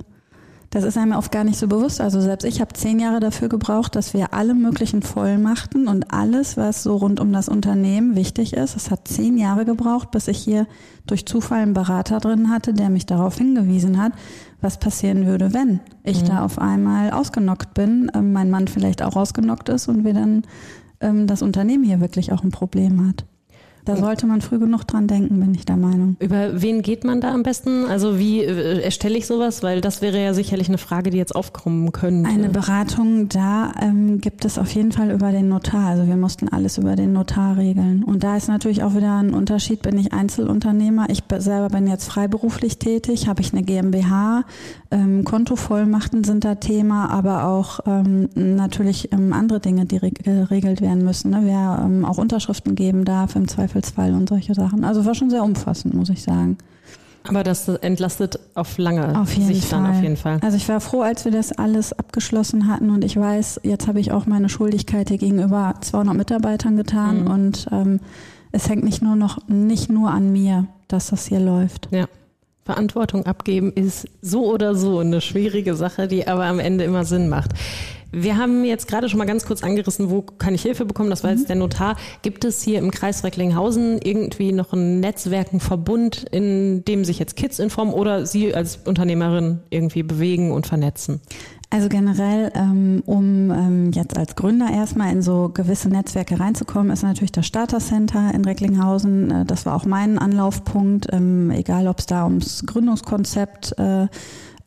das ist einem oft gar nicht so bewusst. Also selbst ich habe zehn Jahre dafür gebraucht, dass wir alle möglichen Vollmachten und alles, was so rund um das Unternehmen wichtig ist. Es hat zehn Jahre gebraucht, bis ich hier durch Zufall einen Berater drin hatte, der mich darauf hingewiesen hat, was passieren würde, wenn ich mhm. da auf einmal ausgenockt bin, äh, mein Mann vielleicht auch ausgenockt ist und wir dann ähm, das Unternehmen hier wirklich auch ein Problem hat. Da sollte man früh genug dran denken, bin ich der Meinung. Über wen geht man da am besten? Also wie äh, erstelle ich sowas? Weil das wäre ja sicherlich eine Frage, die jetzt aufkommen könnte. Eine Beratung, da ähm, gibt es auf jeden Fall über den Notar. Also wir mussten alles über den Notar regeln. Und da ist natürlich auch wieder ein Unterschied, bin ich Einzelunternehmer. Ich selber bin jetzt freiberuflich tätig, habe ich eine GmbH, ähm, Kontovollmachten sind da Thema, aber auch ähm, natürlich ähm, andere Dinge, die geregelt werden müssen. Ne? Wer ähm, auch Unterschriften geben darf im Zweifelsfall und solche Sachen. Also war schon sehr umfassend, muss ich sagen. Aber das entlastet auf lange auf Sicht Fall. dann auf jeden Fall. Also ich war froh, als wir das alles abgeschlossen hatten und ich weiß, jetzt habe ich auch meine Schuldigkeit hier gegenüber 200 Mitarbeitern getan mhm. und ähm, es hängt nicht nur noch nicht nur an mir, dass das hier läuft. Ja. Verantwortung abgeben ist so oder so eine schwierige Sache, die aber am Ende immer Sinn macht. Wir haben jetzt gerade schon mal ganz kurz angerissen, wo kann ich Hilfe bekommen? Das war mhm. jetzt der Notar. Gibt es hier im Kreis Recklinghausen irgendwie noch ein Netzwerk, einen Verbund, in dem sich jetzt Kids informieren oder Sie als Unternehmerin irgendwie bewegen und vernetzen? Also generell, ähm, um ähm, jetzt als Gründer erstmal in so gewisse Netzwerke reinzukommen, ist natürlich das Starter Center in Recklinghausen. Äh, das war auch mein Anlaufpunkt, ähm, egal ob es da ums Gründungskonzept äh,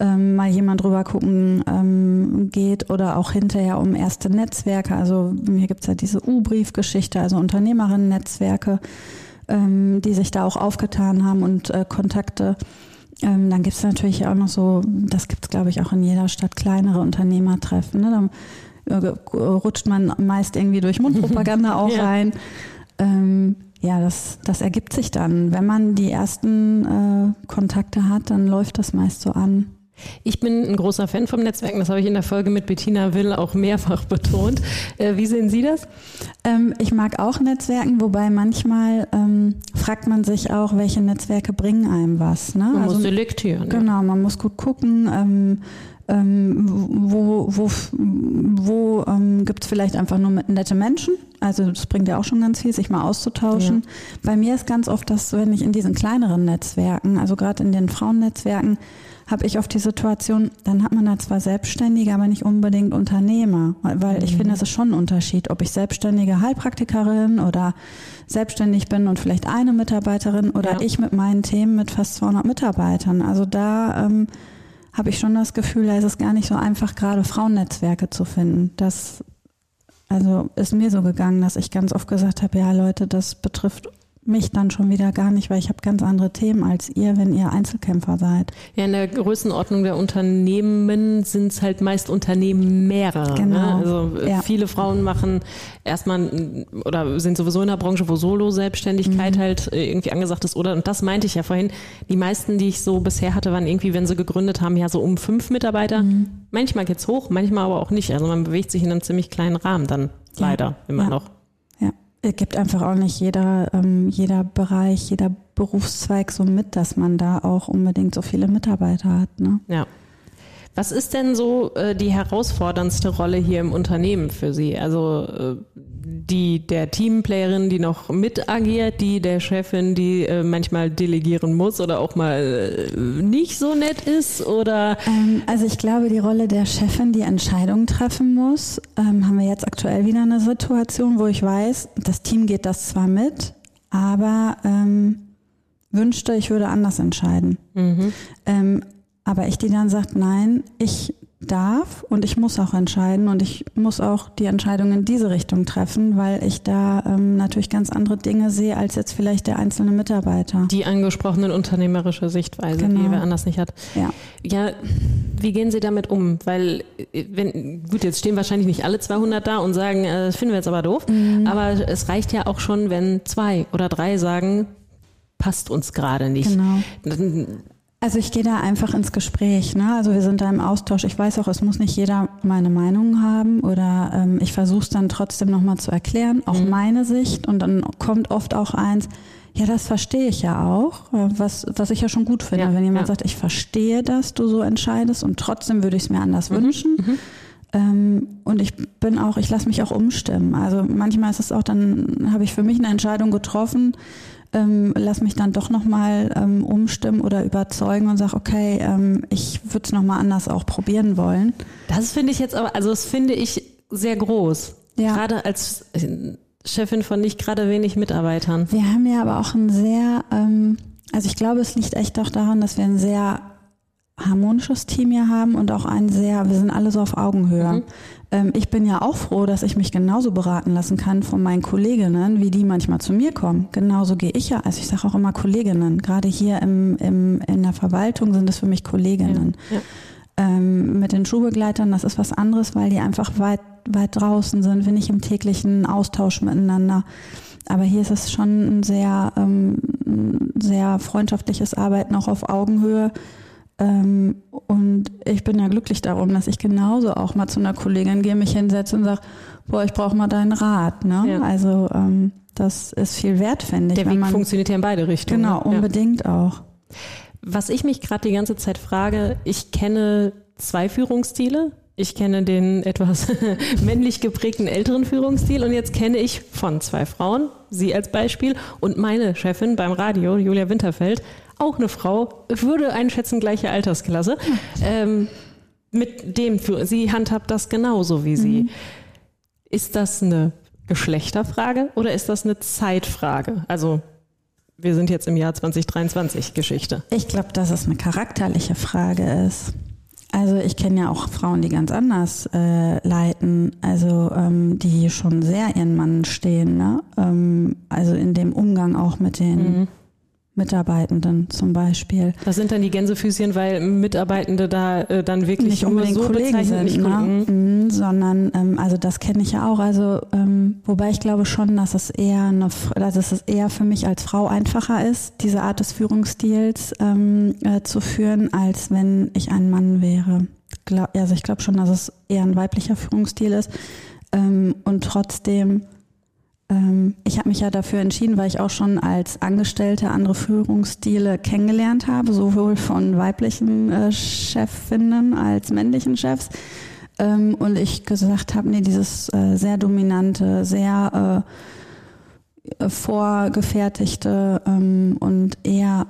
ähm, mal jemand drüber gucken ähm, geht oder auch hinterher um erste Netzwerke. Also hier gibt's ja diese U-Brief-Geschichte, also Unternehmerinnen-Netzwerke, ähm, die sich da auch aufgetan haben und äh, Kontakte ähm, dann gibt es natürlich auch noch so, das gibt es glaube ich auch in jeder Stadt, kleinere Unternehmertreffen. Ne? Da äh, rutscht man meist irgendwie durch Mundpropaganda auch ja. rein. Ähm, ja, das, das ergibt sich dann. Wenn man die ersten äh, Kontakte hat, dann läuft das meist so an. Ich bin ein großer Fan vom Netzwerken, das habe ich in der Folge mit Bettina Will auch mehrfach betont. Äh, wie sehen Sie das? Ähm, ich mag auch Netzwerken, wobei manchmal ähm, fragt man sich auch, welche Netzwerke bringen einem was. Ne? Man also, muss selektieren. Genau, man muss gut gucken. Ähm, ähm, wo, wo, wo ähm, gibt es vielleicht einfach nur nette Menschen? Also das bringt ja auch schon ganz viel, sich mal auszutauschen. Ja. Bei mir ist ganz oft das, wenn ich in diesen kleineren Netzwerken, also gerade in den Frauennetzwerken, habe ich oft die Situation, dann hat man da zwar Selbstständige, aber nicht unbedingt Unternehmer, weil ich mhm. finde, es ist schon ein Unterschied, ob ich selbstständige Heilpraktikerin oder selbstständig bin und vielleicht eine Mitarbeiterin oder ja. ich mit meinen Themen mit fast 200 Mitarbeitern. Also da ähm, habe ich schon das Gefühl, da ist es gar nicht so einfach, gerade Frauennetzwerke zu finden. Das also ist mir so gegangen, dass ich ganz oft gesagt habe, ja Leute, das betrifft mich dann schon wieder gar nicht, weil ich habe ganz andere Themen als ihr, wenn ihr Einzelkämpfer seid. Ja, in der Größenordnung der Unternehmen sind es halt meist Unternehmen mehrere. Ne? Genau. Ne? Also äh, ja. viele Frauen machen erstmal oder sind sowieso in der Branche, wo Solo-Selbstständigkeit mhm. halt äh, irgendwie angesagt ist. Oder, und das meinte ich ja vorhin, die meisten, die ich so bisher hatte, waren irgendwie, wenn sie gegründet haben, ja so um fünf Mitarbeiter. Mhm. Manchmal geht's hoch, manchmal aber auch nicht. Also man bewegt sich in einem ziemlich kleinen Rahmen dann leider ja. immer ja. noch. Es gibt einfach auch nicht jeder, ähm, jeder Bereich, jeder Berufszweig so mit, dass man da auch unbedingt so viele Mitarbeiter hat. Ne? Ja. Was ist denn so äh, die herausforderndste Rolle hier im Unternehmen für Sie? Also äh, die der Teamplayerin, die noch mit agiert, die der Chefin, die äh, manchmal delegieren muss oder auch mal äh, nicht so nett ist oder? Ähm, also ich glaube, die Rolle der Chefin, die Entscheidungen treffen muss, ähm, haben wir jetzt aktuell wieder eine Situation, wo ich weiß, das Team geht das zwar mit, aber ähm, wünschte, ich würde anders entscheiden. Mhm. Ähm, aber ich, die dann sagt, nein, ich darf und ich muss auch entscheiden und ich muss auch die Entscheidung in diese Richtung treffen, weil ich da ähm, natürlich ganz andere Dinge sehe als jetzt vielleicht der einzelne Mitarbeiter. Die angesprochene unternehmerische Sichtweise, genau. die wer anders nicht hat. Ja. Ja, wie gehen Sie damit um? Weil, äh, wenn, gut, jetzt stehen wahrscheinlich nicht alle 200 da und sagen, äh, das finden wir jetzt aber doof, mhm. aber es reicht ja auch schon, wenn zwei oder drei sagen, passt uns gerade nicht. Genau. Also ich gehe da einfach ins Gespräch. Ne? Also wir sind da im Austausch. Ich weiß auch, es muss nicht jeder meine Meinung haben oder ähm, ich versuche es dann trotzdem nochmal zu erklären, auch mhm. meine Sicht. Und dann kommt oft auch eins, ja, das verstehe ich ja auch, äh, was, was ich ja schon gut finde. Ja, wenn jemand ja. sagt, ich verstehe, dass du so entscheidest und trotzdem würde ich es mir anders mhm. wünschen. Mhm. Ähm, und ich bin auch, ich lasse mich auch umstimmen. Also manchmal ist es auch, dann habe ich für mich eine Entscheidung getroffen, ähm, lass mich dann doch nochmal ähm, umstimmen oder überzeugen und sag, okay, ähm, ich würde es nochmal anders auch probieren wollen. Das finde ich jetzt aber, also das finde ich sehr groß. Ja. Gerade als Chefin von nicht gerade wenig Mitarbeitern. Wir haben ja aber auch ein sehr, ähm, also ich glaube, es liegt echt auch daran, dass wir ein sehr harmonisches Team hier haben und auch ein sehr, wir sind alle so auf Augenhöhe. Mhm. Ähm, ich bin ja auch froh, dass ich mich genauso beraten lassen kann von meinen Kolleginnen, wie die manchmal zu mir kommen. Genauso gehe ich ja, also ich sage auch immer Kolleginnen. Gerade hier im, im, in der Verwaltung sind es für mich Kolleginnen. Ja, ja. Ähm, mit den Schulbegleitern, das ist was anderes, weil die einfach weit, weit draußen sind, wir nicht im täglichen Austausch miteinander. Aber hier ist es schon ein sehr, ähm, sehr freundschaftliches Arbeiten auch auf Augenhöhe. Ähm, und ich bin ja glücklich darum, dass ich genauso auch mal zu einer Kollegin gehe, mich hinsetze und sage, boah, ich brauche mal deinen Rat. Ne? Ja. Also ähm, das ist viel wert, finde ich. Der Weg man, funktioniert ja in beide Richtungen. Genau, unbedingt ja. auch. Was ich mich gerade die ganze Zeit frage, ich kenne zwei Führungsstile. Ich kenne den etwas männlich geprägten älteren Führungsstil und jetzt kenne ich von zwei Frauen, sie als Beispiel und meine Chefin beim Radio, Julia Winterfeld, auch eine Frau, würde einschätzen, gleiche Altersklasse. Ähm, mit dem, sie handhabt das genauso wie sie. Mhm. Ist das eine Geschlechterfrage oder ist das eine Zeitfrage? Also wir sind jetzt im Jahr 2023 Geschichte. Ich glaube, dass es eine charakterliche Frage ist. Also ich kenne ja auch Frauen, die ganz anders äh, leiten, also ähm, die schon sehr ihren Mann stehen, ne? Ähm, also in dem Umgang auch mit den mhm. Mitarbeitenden zum Beispiel. Das sind dann die Gänsefüßchen, weil Mitarbeitende da äh, dann wirklich nicht unbedingt so Kollegen sind, nicht ne? mhm, sondern ähm, also das kenne ich ja auch. Also ähm, wobei ich glaube schon, dass es eher eine, dass es eher für mich als Frau einfacher ist, diese Art des Führungsstils ähm, äh, zu führen, als wenn ich ein Mann wäre. Glaub, also ich glaube schon, dass es eher ein weiblicher Führungsstil ist ähm, und trotzdem ich habe mich ja dafür entschieden, weil ich auch schon als Angestellte andere Führungsstile kennengelernt habe, sowohl von weiblichen äh, Chefinnen als männlichen Chefs. Ähm, und ich gesagt habe, nee, dieses äh, sehr dominante, sehr äh, vorgefertigte ähm, und eher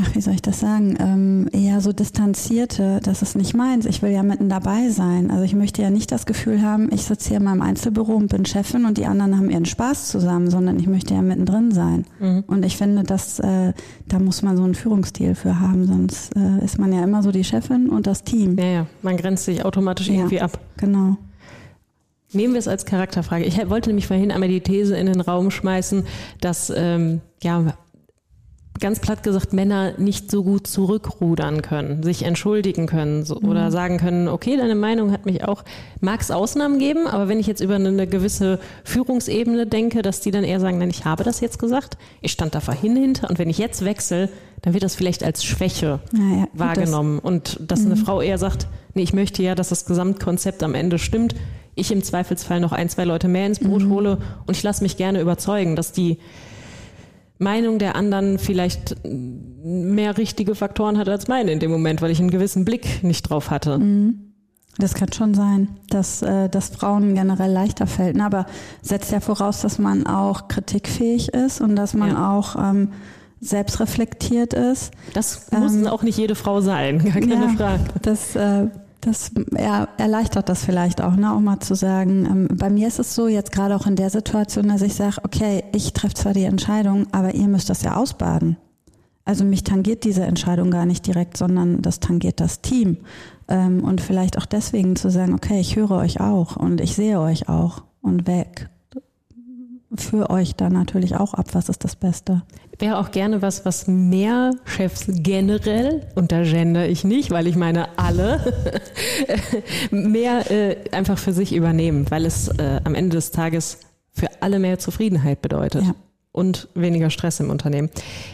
ach, wie soll ich das sagen, ähm, eher so distanzierte, das ist nicht meins. Ich will ja mitten dabei sein. Also ich möchte ja nicht das Gefühl haben, ich sitze hier in meinem Einzelbüro und bin Chefin und die anderen haben ihren Spaß zusammen, sondern ich möchte ja mittendrin sein. Mhm. Und ich finde, dass äh, da muss man so einen Führungsstil für haben, sonst äh, ist man ja immer so die Chefin und das Team. Ja, ja, man grenzt sich automatisch irgendwie ja, ab. Genau. Nehmen wir es als Charakterfrage. Ich wollte nämlich vorhin einmal die These in den Raum schmeißen, dass ähm, ja ganz platt gesagt Männer nicht so gut zurückrudern können, sich entschuldigen können so, mhm. oder sagen können, okay, deine Meinung hat mich auch, mag es Ausnahmen geben, aber wenn ich jetzt über eine, gewisse Führungsebene denke, dass die dann eher sagen, nein, ich habe das jetzt gesagt, ich stand da vorhin hinter und wenn ich jetzt wechsle, dann wird das vielleicht als Schwäche naja, wahrgenommen das. und dass mhm. eine Frau eher sagt, nee, ich möchte ja, dass das Gesamtkonzept am Ende stimmt, ich im Zweifelsfall noch ein, zwei Leute mehr ins Boot mhm. hole und ich lasse mich gerne überzeugen, dass die Meinung der anderen vielleicht mehr richtige Faktoren hat als meine in dem Moment, weil ich einen gewissen Blick nicht drauf hatte. Mhm. Das kann schon sein, dass äh, das Frauen generell leichter fällt. Aber setzt ja voraus, dass man auch kritikfähig ist und dass man ja. auch ähm, selbstreflektiert ist. Das muss ähm, auch nicht jede Frau sein, gar keine ja, Frage. Das äh, das er, erleichtert das vielleicht auch, ne? auch mal zu sagen, ähm, bei mir ist es so, jetzt gerade auch in der Situation, dass ich sage, okay, ich treffe zwar die Entscheidung, aber ihr müsst das ja ausbaden. Also mich tangiert diese Entscheidung gar nicht direkt, sondern das tangiert das Team. Ähm, und vielleicht auch deswegen zu sagen, okay, ich höre euch auch und ich sehe euch auch und weg für euch dann natürlich auch ab, was ist das Beste. Wäre auch gerne was, was mehr Chefs generell, und da gender ich nicht, weil ich meine alle, mehr äh, einfach für sich übernehmen, weil es äh, am Ende des Tages für alle mehr Zufriedenheit bedeutet. Ja und weniger Stress im Unternehmen.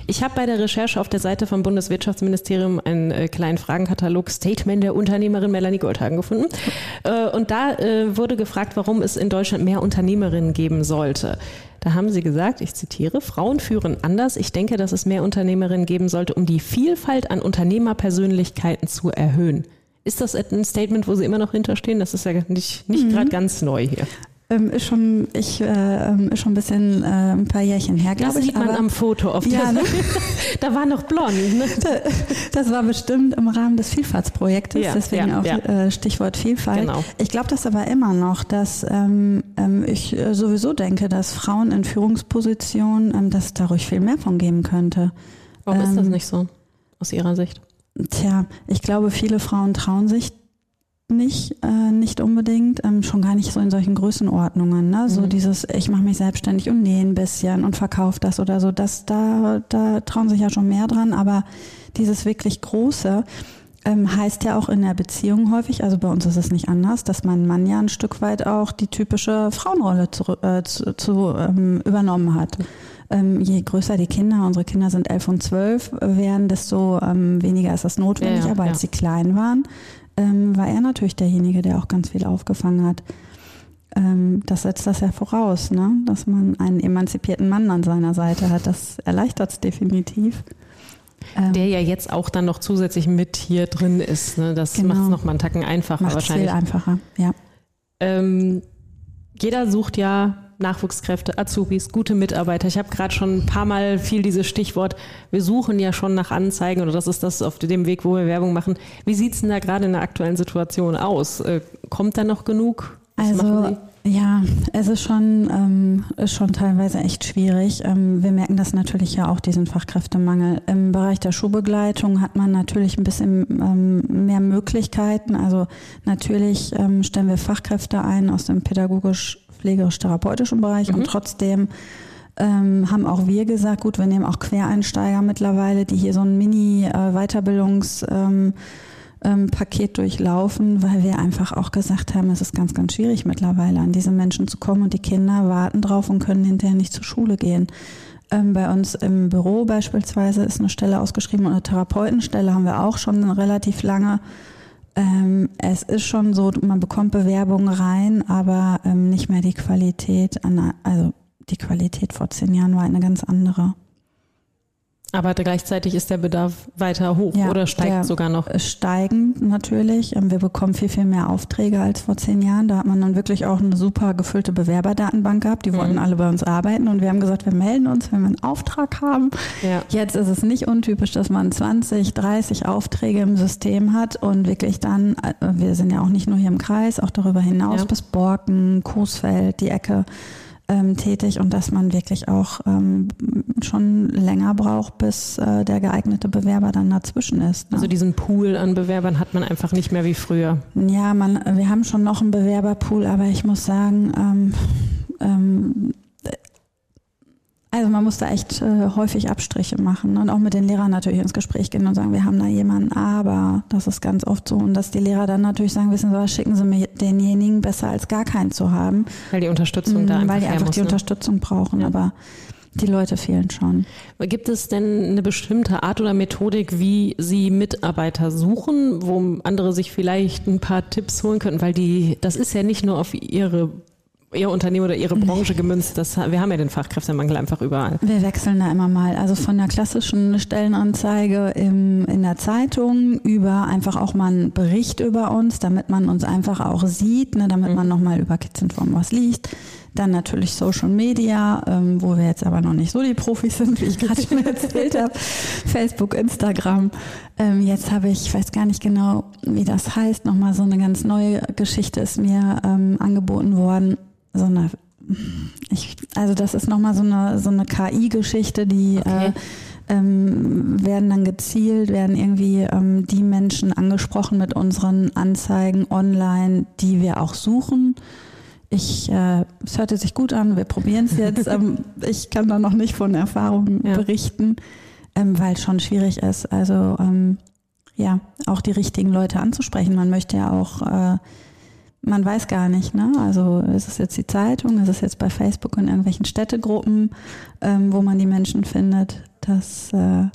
Ich habe bei der Recherche auf der Seite vom Bundeswirtschaftsministerium einen äh, kleinen Fragenkatalog Statement der Unternehmerin Melanie Goldhagen gefunden. Äh, und da äh, wurde gefragt, warum es in Deutschland mehr Unternehmerinnen geben sollte. Da haben sie gesagt, ich zitiere, Frauen führen anders. Ich denke, dass es mehr Unternehmerinnen geben sollte, um die Vielfalt an Unternehmerpersönlichkeiten zu erhöhen. Ist das ein Statement, wo Sie immer noch hinterstehen? Das ist ja nicht, nicht mhm. gerade ganz neu hier. Ähm, ist schon, ich, äh, ähm, ist schon ein bisschen äh, ein paar Jährchen her, glaube ich. Das sieht man am Foto auf ja, ne? Da war noch blond. Ne? Das war bestimmt im Rahmen des Vielfaltsprojektes, ja, deswegen ja, auch äh, Stichwort Vielfalt. Genau. Ich glaube das aber immer noch, dass ähm, ähm ich äh, sowieso denke, dass Frauen in Führungspositionen, ähm, dass es da ruhig viel mehr von geben könnte. Warum ist das nicht so aus Ihrer Sicht? Tja, ich glaube, viele Frauen trauen sich nicht, äh, nicht unbedingt, ähm, schon gar nicht so in solchen Größenordnungen. Ne? So mhm. dieses, ich mache mich selbstständig und nähe ein bisschen und verkaufe das oder so, das, da, da trauen sich ja schon mehr dran, aber dieses wirklich Große ähm, heißt ja auch in der Beziehung häufig, also bei uns ist es nicht anders, dass mein Mann ja ein Stück weit auch die typische Frauenrolle zu, äh, zu, zu ähm, übernommen hat. Ähm, je größer die Kinder, unsere Kinder sind elf und zwölf werden, desto ähm, weniger ist das notwendig. Ja, ja, aber als ja. sie klein waren, ähm, war er natürlich derjenige, der auch ganz viel aufgefangen hat. Ähm, das setzt das ja voraus, ne? dass man einen emanzipierten Mann an seiner Seite hat. Das erleichtert es definitiv. Ähm, der ja jetzt auch dann noch zusätzlich mit hier drin ist. Ne? Das genau. macht es nochmal einen Tacken einfacher Macht's wahrscheinlich. Viel einfacher, ja. Ähm, jeder sucht ja Nachwuchskräfte, Azubis, gute Mitarbeiter. Ich habe gerade schon ein paar Mal viel dieses Stichwort, wir suchen ja schon nach Anzeigen oder das ist das auf dem Weg, wo wir Werbung machen. Wie sieht es denn da gerade in der aktuellen Situation aus? Äh, kommt da noch genug? Was also ja, es ist schon, ähm, ist schon teilweise echt schwierig. Ähm, wir merken das natürlich ja auch, diesen Fachkräftemangel. Im Bereich der Schulbegleitung hat man natürlich ein bisschen ähm, mehr Möglichkeiten. Also natürlich ähm, stellen wir Fachkräfte ein aus dem pädagogisch pflegerisch-therapeutischen Bereich mhm. und trotzdem ähm, haben auch wir gesagt, gut, wir nehmen auch Quereinsteiger mittlerweile, die hier so ein Mini-Weiterbildungs- äh, ähm, ähm, Paket durchlaufen, weil wir einfach auch gesagt haben, es ist ganz, ganz schwierig mittlerweile an diese Menschen zu kommen und die Kinder warten drauf und können hinterher nicht zur Schule gehen. Ähm, bei uns im Büro beispielsweise ist eine Stelle ausgeschrieben und eine Therapeutenstelle haben wir auch schon relativ lange. Ähm, es ist schon so, man bekommt Bewerbungen rein, aber ähm, nicht mehr die Qualität, an, also die Qualität vor zehn Jahren war eine ganz andere. Aber gleichzeitig ist der Bedarf weiter hoch ja, oder steigt sogar noch? Steigend natürlich. Ähm, wir bekommen viel, viel mehr Aufträge als vor zehn Jahren. Da hat man dann wirklich auch eine super gefüllte Bewerberdatenbank gehabt. Die mhm. wollten alle bei uns arbeiten und wir haben gesagt, wir melden uns, wenn wir einen Auftrag haben. Ja. Jetzt ist es nicht untypisch, dass man 20, 30 Aufträge im System hat und wirklich dann, äh, wir sind ja auch nicht nur hier im Kreis, auch darüber hinaus ja. bis Borken, Coesfeld, die Ecke ähm, tätig und dass man wirklich auch ähm, schon länger braucht, bis äh, der geeignete Bewerber dann dazwischen ist. Ne? Also diesen Pool an Bewerbern hat man einfach nicht mehr wie früher. Ja, man, wir haben schon noch einen Bewerberpool, aber ich muss sagen, ähm, ähm, also man muss da echt äh, häufig Abstriche machen und auch mit den Lehrern natürlich ins Gespräch gehen und sagen, wir haben da jemanden, aber das ist ganz oft so und dass die Lehrer dann natürlich sagen, wissen Sie was, schicken Sie mir denjenigen besser als gar keinen zu haben. Weil die Unterstützung da mhm, einfach Weil die einfach muss, die ne? Unterstützung brauchen, ja. aber die Leute fehlen schon. Gibt es denn eine bestimmte Art oder Methodik, wie Sie Mitarbeiter suchen, wo andere sich vielleicht ein paar Tipps holen könnten? Weil die, das ist ja nicht nur auf Ihre Ihr Unternehmen oder Ihre Branche gemünzt? Das, wir haben ja den Fachkräftemangel einfach überall. Wir wechseln da immer mal. Also von der klassischen Stellenanzeige im, in der Zeitung über einfach auch mal einen Bericht über uns, damit man uns einfach auch sieht, ne, damit mhm. man nochmal über Kids Inform was liest. Dann natürlich Social Media, ähm, wo wir jetzt aber noch nicht so die Profis sind, wie ich gerade schon erzählt habe. Facebook, Instagram. Ähm, jetzt habe ich, ich weiß gar nicht genau, wie das heißt, nochmal so eine ganz neue Geschichte ist mir ähm, angeboten worden so eine, ich, also das ist nochmal so eine, so eine KI-Geschichte, die okay. äh, ähm, werden dann gezielt, werden irgendwie ähm, die Menschen angesprochen mit unseren Anzeigen online, die wir auch suchen. Ich, äh, es hörte sich gut an, wir probieren es jetzt. ähm, ich kann da noch nicht von Erfahrungen ja. berichten, ähm, weil es schon schwierig ist. Also ähm, ja, auch die richtigen Leute anzusprechen. Man möchte ja auch äh, man weiß gar nicht, ne? Also ist es jetzt die Zeitung, ist es jetzt bei Facebook und irgendwelchen Städtegruppen, ähm, wo man die Menschen findet. Das äh,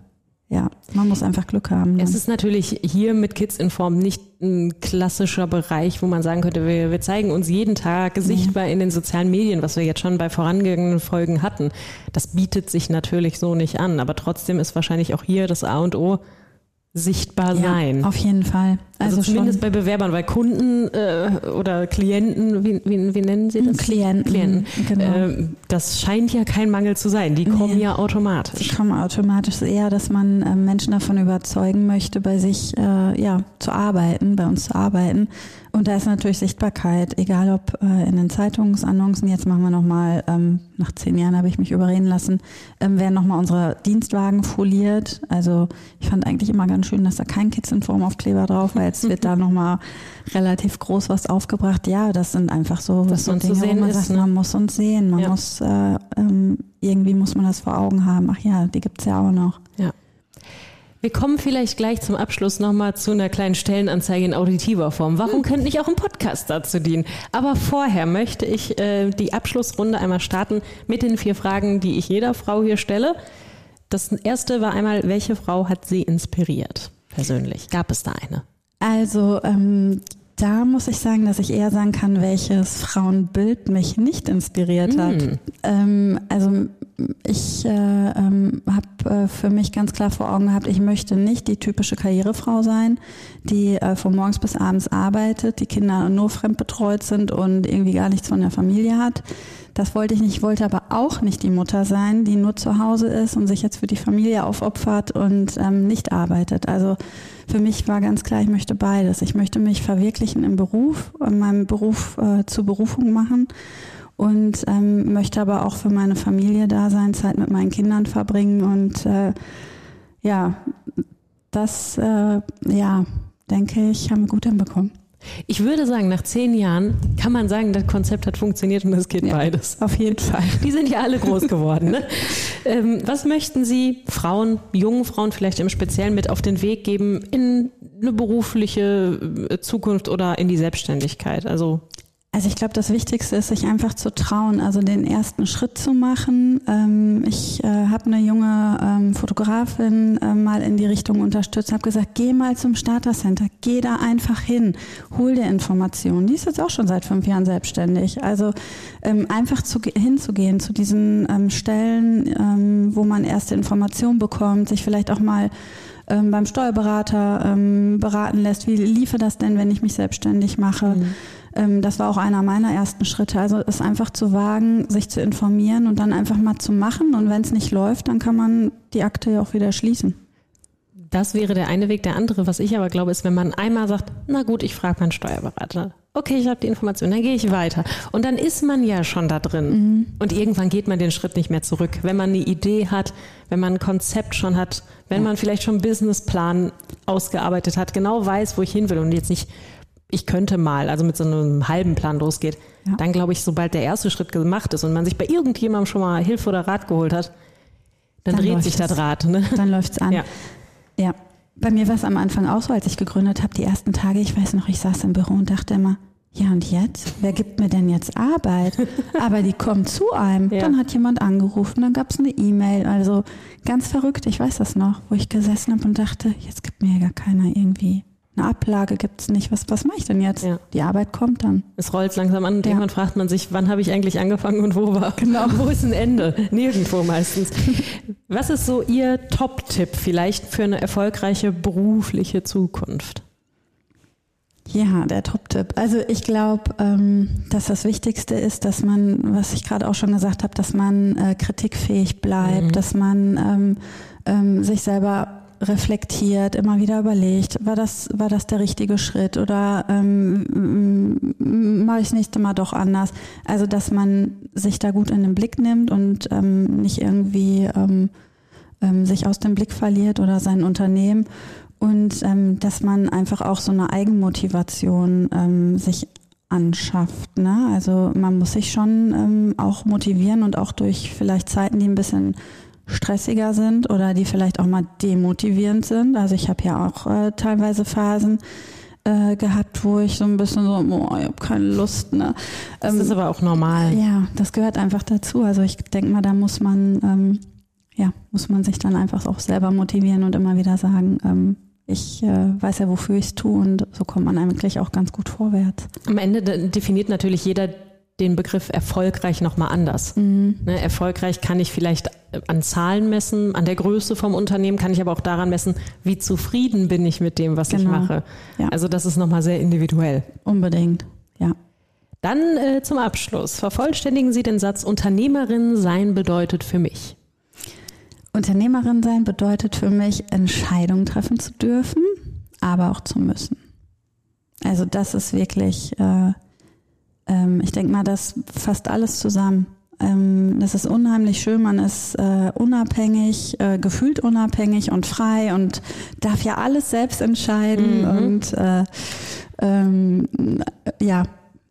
ja, man muss einfach Glück haben. Ne? Es ist natürlich hier mit Kids in Form nicht ein klassischer Bereich, wo man sagen könnte, wir, wir zeigen uns jeden Tag sichtbar ja. in den sozialen Medien, was wir jetzt schon bei vorangegangenen Folgen hatten. Das bietet sich natürlich so nicht an, aber trotzdem ist wahrscheinlich auch hier das A und O sichtbar sein. Auf jeden Fall. Also, also zumindest bei Bewerbern, bei Kunden äh, oder Klienten, wie, wie, wie, nennen Sie das? Klienten. Klienten. Genau. Äh, das scheint ja kein Mangel zu sein. Die kommen nee, ja automatisch. Die kommen automatisch eher, dass man äh, Menschen davon überzeugen möchte, bei sich äh, ja zu arbeiten, bei uns zu arbeiten. Und da ist natürlich Sichtbarkeit, egal ob äh, in den Zeitungsannoncen, jetzt machen wir nochmal, ähm, nach zehn Jahren habe ich mich überreden lassen, ähm, werden nochmal unsere Dienstwagen foliert. Also ich fand eigentlich immer ganz schön, dass da kein Kids in Form Aufkleber drauf war. Jetzt wird da nochmal relativ groß was aufgebracht. Ja, das sind einfach so, was so Dinge, wo man ist, sagt, ne? man muss uns sehen, man ja. muss, äh, ähm, irgendwie muss man das vor Augen haben. Ach ja, die gibt's ja auch noch. Ja. Wir kommen vielleicht gleich zum Abschluss nochmal zu einer kleinen Stellenanzeige in auditiver Form. Warum könnte nicht auch ein Podcast dazu dienen? Aber vorher möchte ich äh, die Abschlussrunde einmal starten mit den vier Fragen, die ich jeder Frau hier stelle. Das erste war einmal, welche Frau hat Sie inspiriert persönlich? Gab es da eine? Also ähm, da muss ich sagen, dass ich eher sagen kann, welches Frauenbild mich nicht inspiriert hat. Mm. Ähm, also ich äh, ähm, habe äh, für mich ganz klar vor Augen gehabt, ich möchte nicht die typische Karrierefrau sein, die äh, von morgens bis abends arbeitet, die Kinder nur fremdbetreut sind und irgendwie gar nichts von der Familie hat. Das wollte ich nicht. Ich wollte aber auch nicht die Mutter sein, die nur zu Hause ist und sich jetzt für die Familie aufopfert und ähm, nicht arbeitet. Also für mich war ganz klar, ich möchte beides. Ich möchte mich verwirklichen im Beruf, in meinem Beruf äh, zur Berufung machen und ähm, möchte aber auch für meine Familie da sein, Zeit mit meinen Kindern verbringen und äh, ja, das, äh, ja, denke ich, haben wir gut hinbekommen. Ich würde sagen, nach zehn Jahren kann man sagen, das Konzept hat funktioniert und es geht ja, beides. Auf jeden Fall. Die sind ja alle groß geworden. Ne? ähm, was möchten Sie Frauen, jungen Frauen vielleicht im Speziellen mit auf den Weg geben in eine berufliche äh, Zukunft oder in die Selbstständigkeit? Also also ich glaube, das Wichtigste ist, sich einfach zu trauen, also den ersten Schritt zu machen. Ähm, ich äh, habe eine junge ähm, Fotografin äh, mal in die Richtung unterstützt, habe gesagt, geh mal zum Starter Center, geh da einfach hin, hol dir Informationen. Die ist jetzt auch schon seit fünf Jahren selbstständig. Also ähm, einfach zu, hinzugehen zu diesen Stellen, wo man erste Informationen bekommt, sich vielleicht auch mal beim Steuerberater beraten lässt, wie liefe das denn, wenn ich mich selbstständig mache. Mhm das war auch einer meiner ersten Schritte. Also es einfach zu wagen, sich zu informieren und dann einfach mal zu machen. Und wenn es nicht läuft, dann kann man die Akte ja auch wieder schließen. Das wäre der eine Weg. Der andere, was ich aber glaube, ist, wenn man einmal sagt, na gut, ich frage meinen Steuerberater. Okay, ich habe die Information, dann gehe ich weiter. Und dann ist man ja schon da drin. Mhm. Und irgendwann geht man den Schritt nicht mehr zurück. Wenn man eine Idee hat, wenn man ein Konzept schon hat, wenn man vielleicht schon einen Businessplan ausgearbeitet hat, genau weiß, wo ich hin will und jetzt nicht ich könnte mal, also mit so einem halben Plan losgeht, ja. dann glaube ich, sobald der erste Schritt gemacht ist und man sich bei irgendjemandem schon mal Hilfe oder Rat geholt hat, dann, dann dreht sich das Rad. Ne? Dann läuft es an. Ja. ja. Bei mir war es am Anfang auch so, als ich gegründet habe, die ersten Tage, ich weiß noch, ich saß im Büro und dachte immer, ja und jetzt? Wer gibt mir denn jetzt Arbeit? Aber die kommt zu einem. Ja. Dann hat jemand angerufen, dann gab es eine E-Mail. Also ganz verrückt, ich weiß das noch, wo ich gesessen habe und dachte, jetzt gibt mir ja gar keiner irgendwie eine Ablage gibt es nicht. Was, was mache ich denn jetzt? Ja. Die Arbeit kommt dann. Es rollt langsam an und ja. irgendwann fragt man sich, wann habe ich eigentlich angefangen und wo war? Genau. Wo ist ein Ende? Nirgendwo meistens. Was ist so Ihr Top-Tipp vielleicht für eine erfolgreiche berufliche Zukunft? Ja, der Top-Tipp. Also ich glaube, ähm, dass das Wichtigste ist, dass man, was ich gerade auch schon gesagt habe, dass man äh, kritikfähig bleibt, mhm. dass man ähm, ähm, sich selber reflektiert, immer wieder überlegt, war das, war das der richtige Schritt oder ähm, mache ich das nächste Mal doch anders. Also dass man sich da gut in den Blick nimmt und ähm, nicht irgendwie ähm, ähm, sich aus dem Blick verliert oder sein Unternehmen und ähm, dass man einfach auch so eine Eigenmotivation ähm, sich anschafft. Ne? Also man muss sich schon ähm, auch motivieren und auch durch vielleicht Zeiten, die ein bisschen stressiger sind oder die vielleicht auch mal demotivierend sind. Also ich habe ja auch äh, teilweise Phasen äh, gehabt, wo ich so ein bisschen so, oh, ich habe keine Lust. Ne? Das ähm, ist aber auch normal. Ja, das gehört einfach dazu. Also ich denke mal, da muss man, ähm, ja, muss man sich dann einfach auch selber motivieren und immer wieder sagen, ähm, ich äh, weiß ja, wofür ich es tue und so kommt man eigentlich auch ganz gut vorwärts. Am Ende definiert natürlich jeder den Begriff erfolgreich nochmal anders. Mhm. Ne, erfolgreich kann ich vielleicht an Zahlen messen, an der Größe vom Unternehmen, kann ich aber auch daran messen, wie zufrieden bin ich mit dem, was genau. ich mache. Ja. Also das ist nochmal sehr individuell. Unbedingt, ja. Dann äh, zum Abschluss. Vervollständigen Sie den Satz, Unternehmerin sein bedeutet für mich. Unternehmerin sein bedeutet für mich, Entscheidungen treffen zu dürfen, aber auch zu müssen. Also das ist wirklich, äh, ähm, ich denke mal, das fasst alles zusammen. Ähm, das ist unheimlich schön, man ist äh, unabhängig, äh, gefühlt unabhängig und frei und darf ja alles selbst entscheiden mhm. und äh, ähm, ja,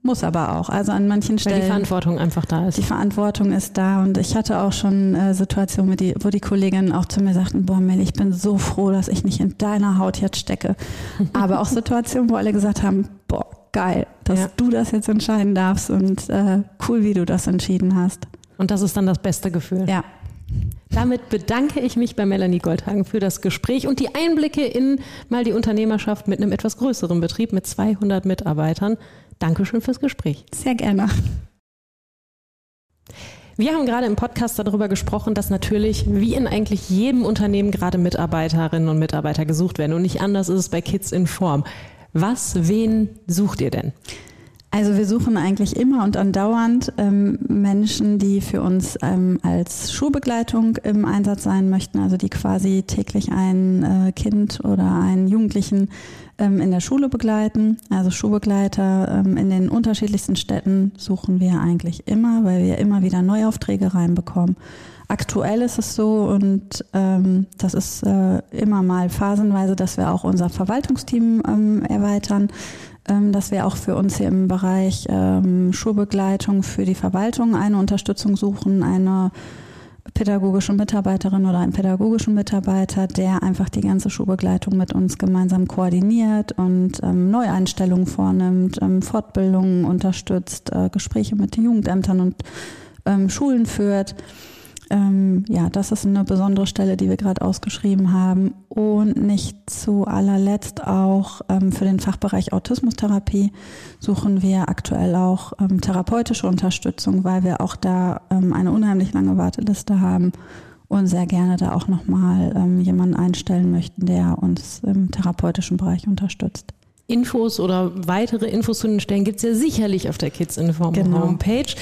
muss aber auch. Also an manchen Stellen. Weil die Verantwortung einfach da ist. Die Verantwortung ist da. Und ich hatte auch schon äh, Situationen, die, wo die Kolleginnen auch zu mir sagten, boah Mel, ich bin so froh, dass ich nicht in deiner Haut jetzt stecke. aber auch Situationen, wo alle gesagt haben, boah, geil, dass ja. du das jetzt entscheiden darfst und äh, cool, wie du das entschieden hast. Und das ist dann das beste Gefühl. Ja. Damit bedanke ich mich bei Melanie Goldhagen für das Gespräch und die Einblicke in mal die Unternehmerschaft mit einem etwas größeren Betrieb mit 200 Mitarbeitern. Dankeschön fürs Gespräch. Sehr gerne. Wir haben gerade im Podcast darüber gesprochen, dass natürlich wie in eigentlich jedem Unternehmen gerade Mitarbeiterinnen und Mitarbeiter gesucht werden. Und nicht anders ist es bei Kids in Form. Was, wen sucht ihr denn? Also wir suchen eigentlich immer und andauernd ähm, Menschen, die für uns ähm, als Schulbegleitung im Einsatz sein möchten, also die quasi täglich ein äh, Kind oder einen Jugendlichen ähm, in der Schule begleiten. Also Schulbegleiter ähm, in den unterschiedlichsten Städten suchen wir eigentlich immer, weil wir immer wieder Neuaufträge reinbekommen. Aktuell ist es so und ähm, das ist äh, immer mal phasenweise, dass wir auch unser Verwaltungsteam ähm, erweitern ähm, dass wir auch für uns hier im Bereich ähm, Schulbegleitung für die Verwaltung eine Unterstützung suchen, eine pädagogische Mitarbeiterin oder einen pädagogischen Mitarbeiter, der einfach die ganze Schulbegleitung mit uns gemeinsam koordiniert und ähm, Neueinstellungen vornimmt, ähm, Fortbildungen unterstützt, äh, Gespräche mit den Jugendämtern und ähm, Schulen führt. Ähm, ja, das ist eine besondere Stelle, die wir gerade ausgeschrieben haben. Und nicht zu allerletzt auch ähm, für den Fachbereich Autismustherapie suchen wir aktuell auch ähm, therapeutische Unterstützung, weil wir auch da ähm, eine unheimlich lange Warteliste haben und sehr gerne da auch nochmal ähm, jemanden einstellen möchten, der uns im therapeutischen Bereich unterstützt. Infos oder weitere Infos zu den Stellen gibt es ja sicherlich auf der Kids Inform genau. Homepage.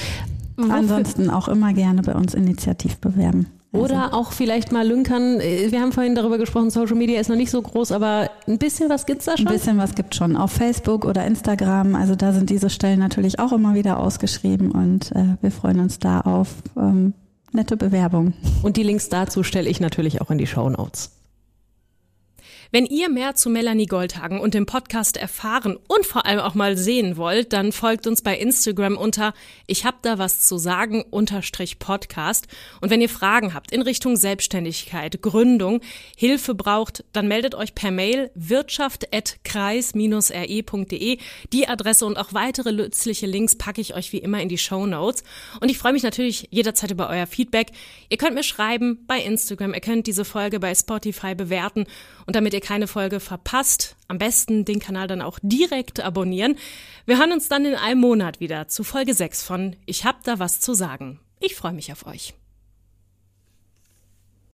Ansonsten auch immer gerne bei uns initiativ bewerben. Also. Oder auch vielleicht mal lünkern. Wir haben vorhin darüber gesprochen, Social Media ist noch nicht so groß, aber ein bisschen was gibt es da schon? Ein bisschen was gibt schon. Auf Facebook oder Instagram, also da sind diese Stellen natürlich auch immer wieder ausgeschrieben und äh, wir freuen uns da auf ähm, nette Bewerbungen. Und die Links dazu stelle ich natürlich auch in die Show Notes. Wenn ihr mehr zu Melanie Goldhagen und dem Podcast erfahren und vor allem auch mal sehen wollt, dann folgt uns bei Instagram unter Ich hab da was zu sagen unterstrich Podcast. Und wenn ihr Fragen habt in Richtung Selbstständigkeit, Gründung, Hilfe braucht, dann meldet euch per Mail wirtschaft.kreis-re.de. Die Adresse und auch weitere nützliche Links packe ich euch wie immer in die Show Notes. Und ich freue mich natürlich jederzeit über euer Feedback. Ihr könnt mir schreiben bei Instagram, ihr könnt diese Folge bei Spotify bewerten und damit ihr keine Folge verpasst, am besten den Kanal dann auch direkt abonnieren. Wir hören uns dann in einem Monat wieder zu Folge 6 von Ich hab da was zu sagen. Ich freue mich auf euch.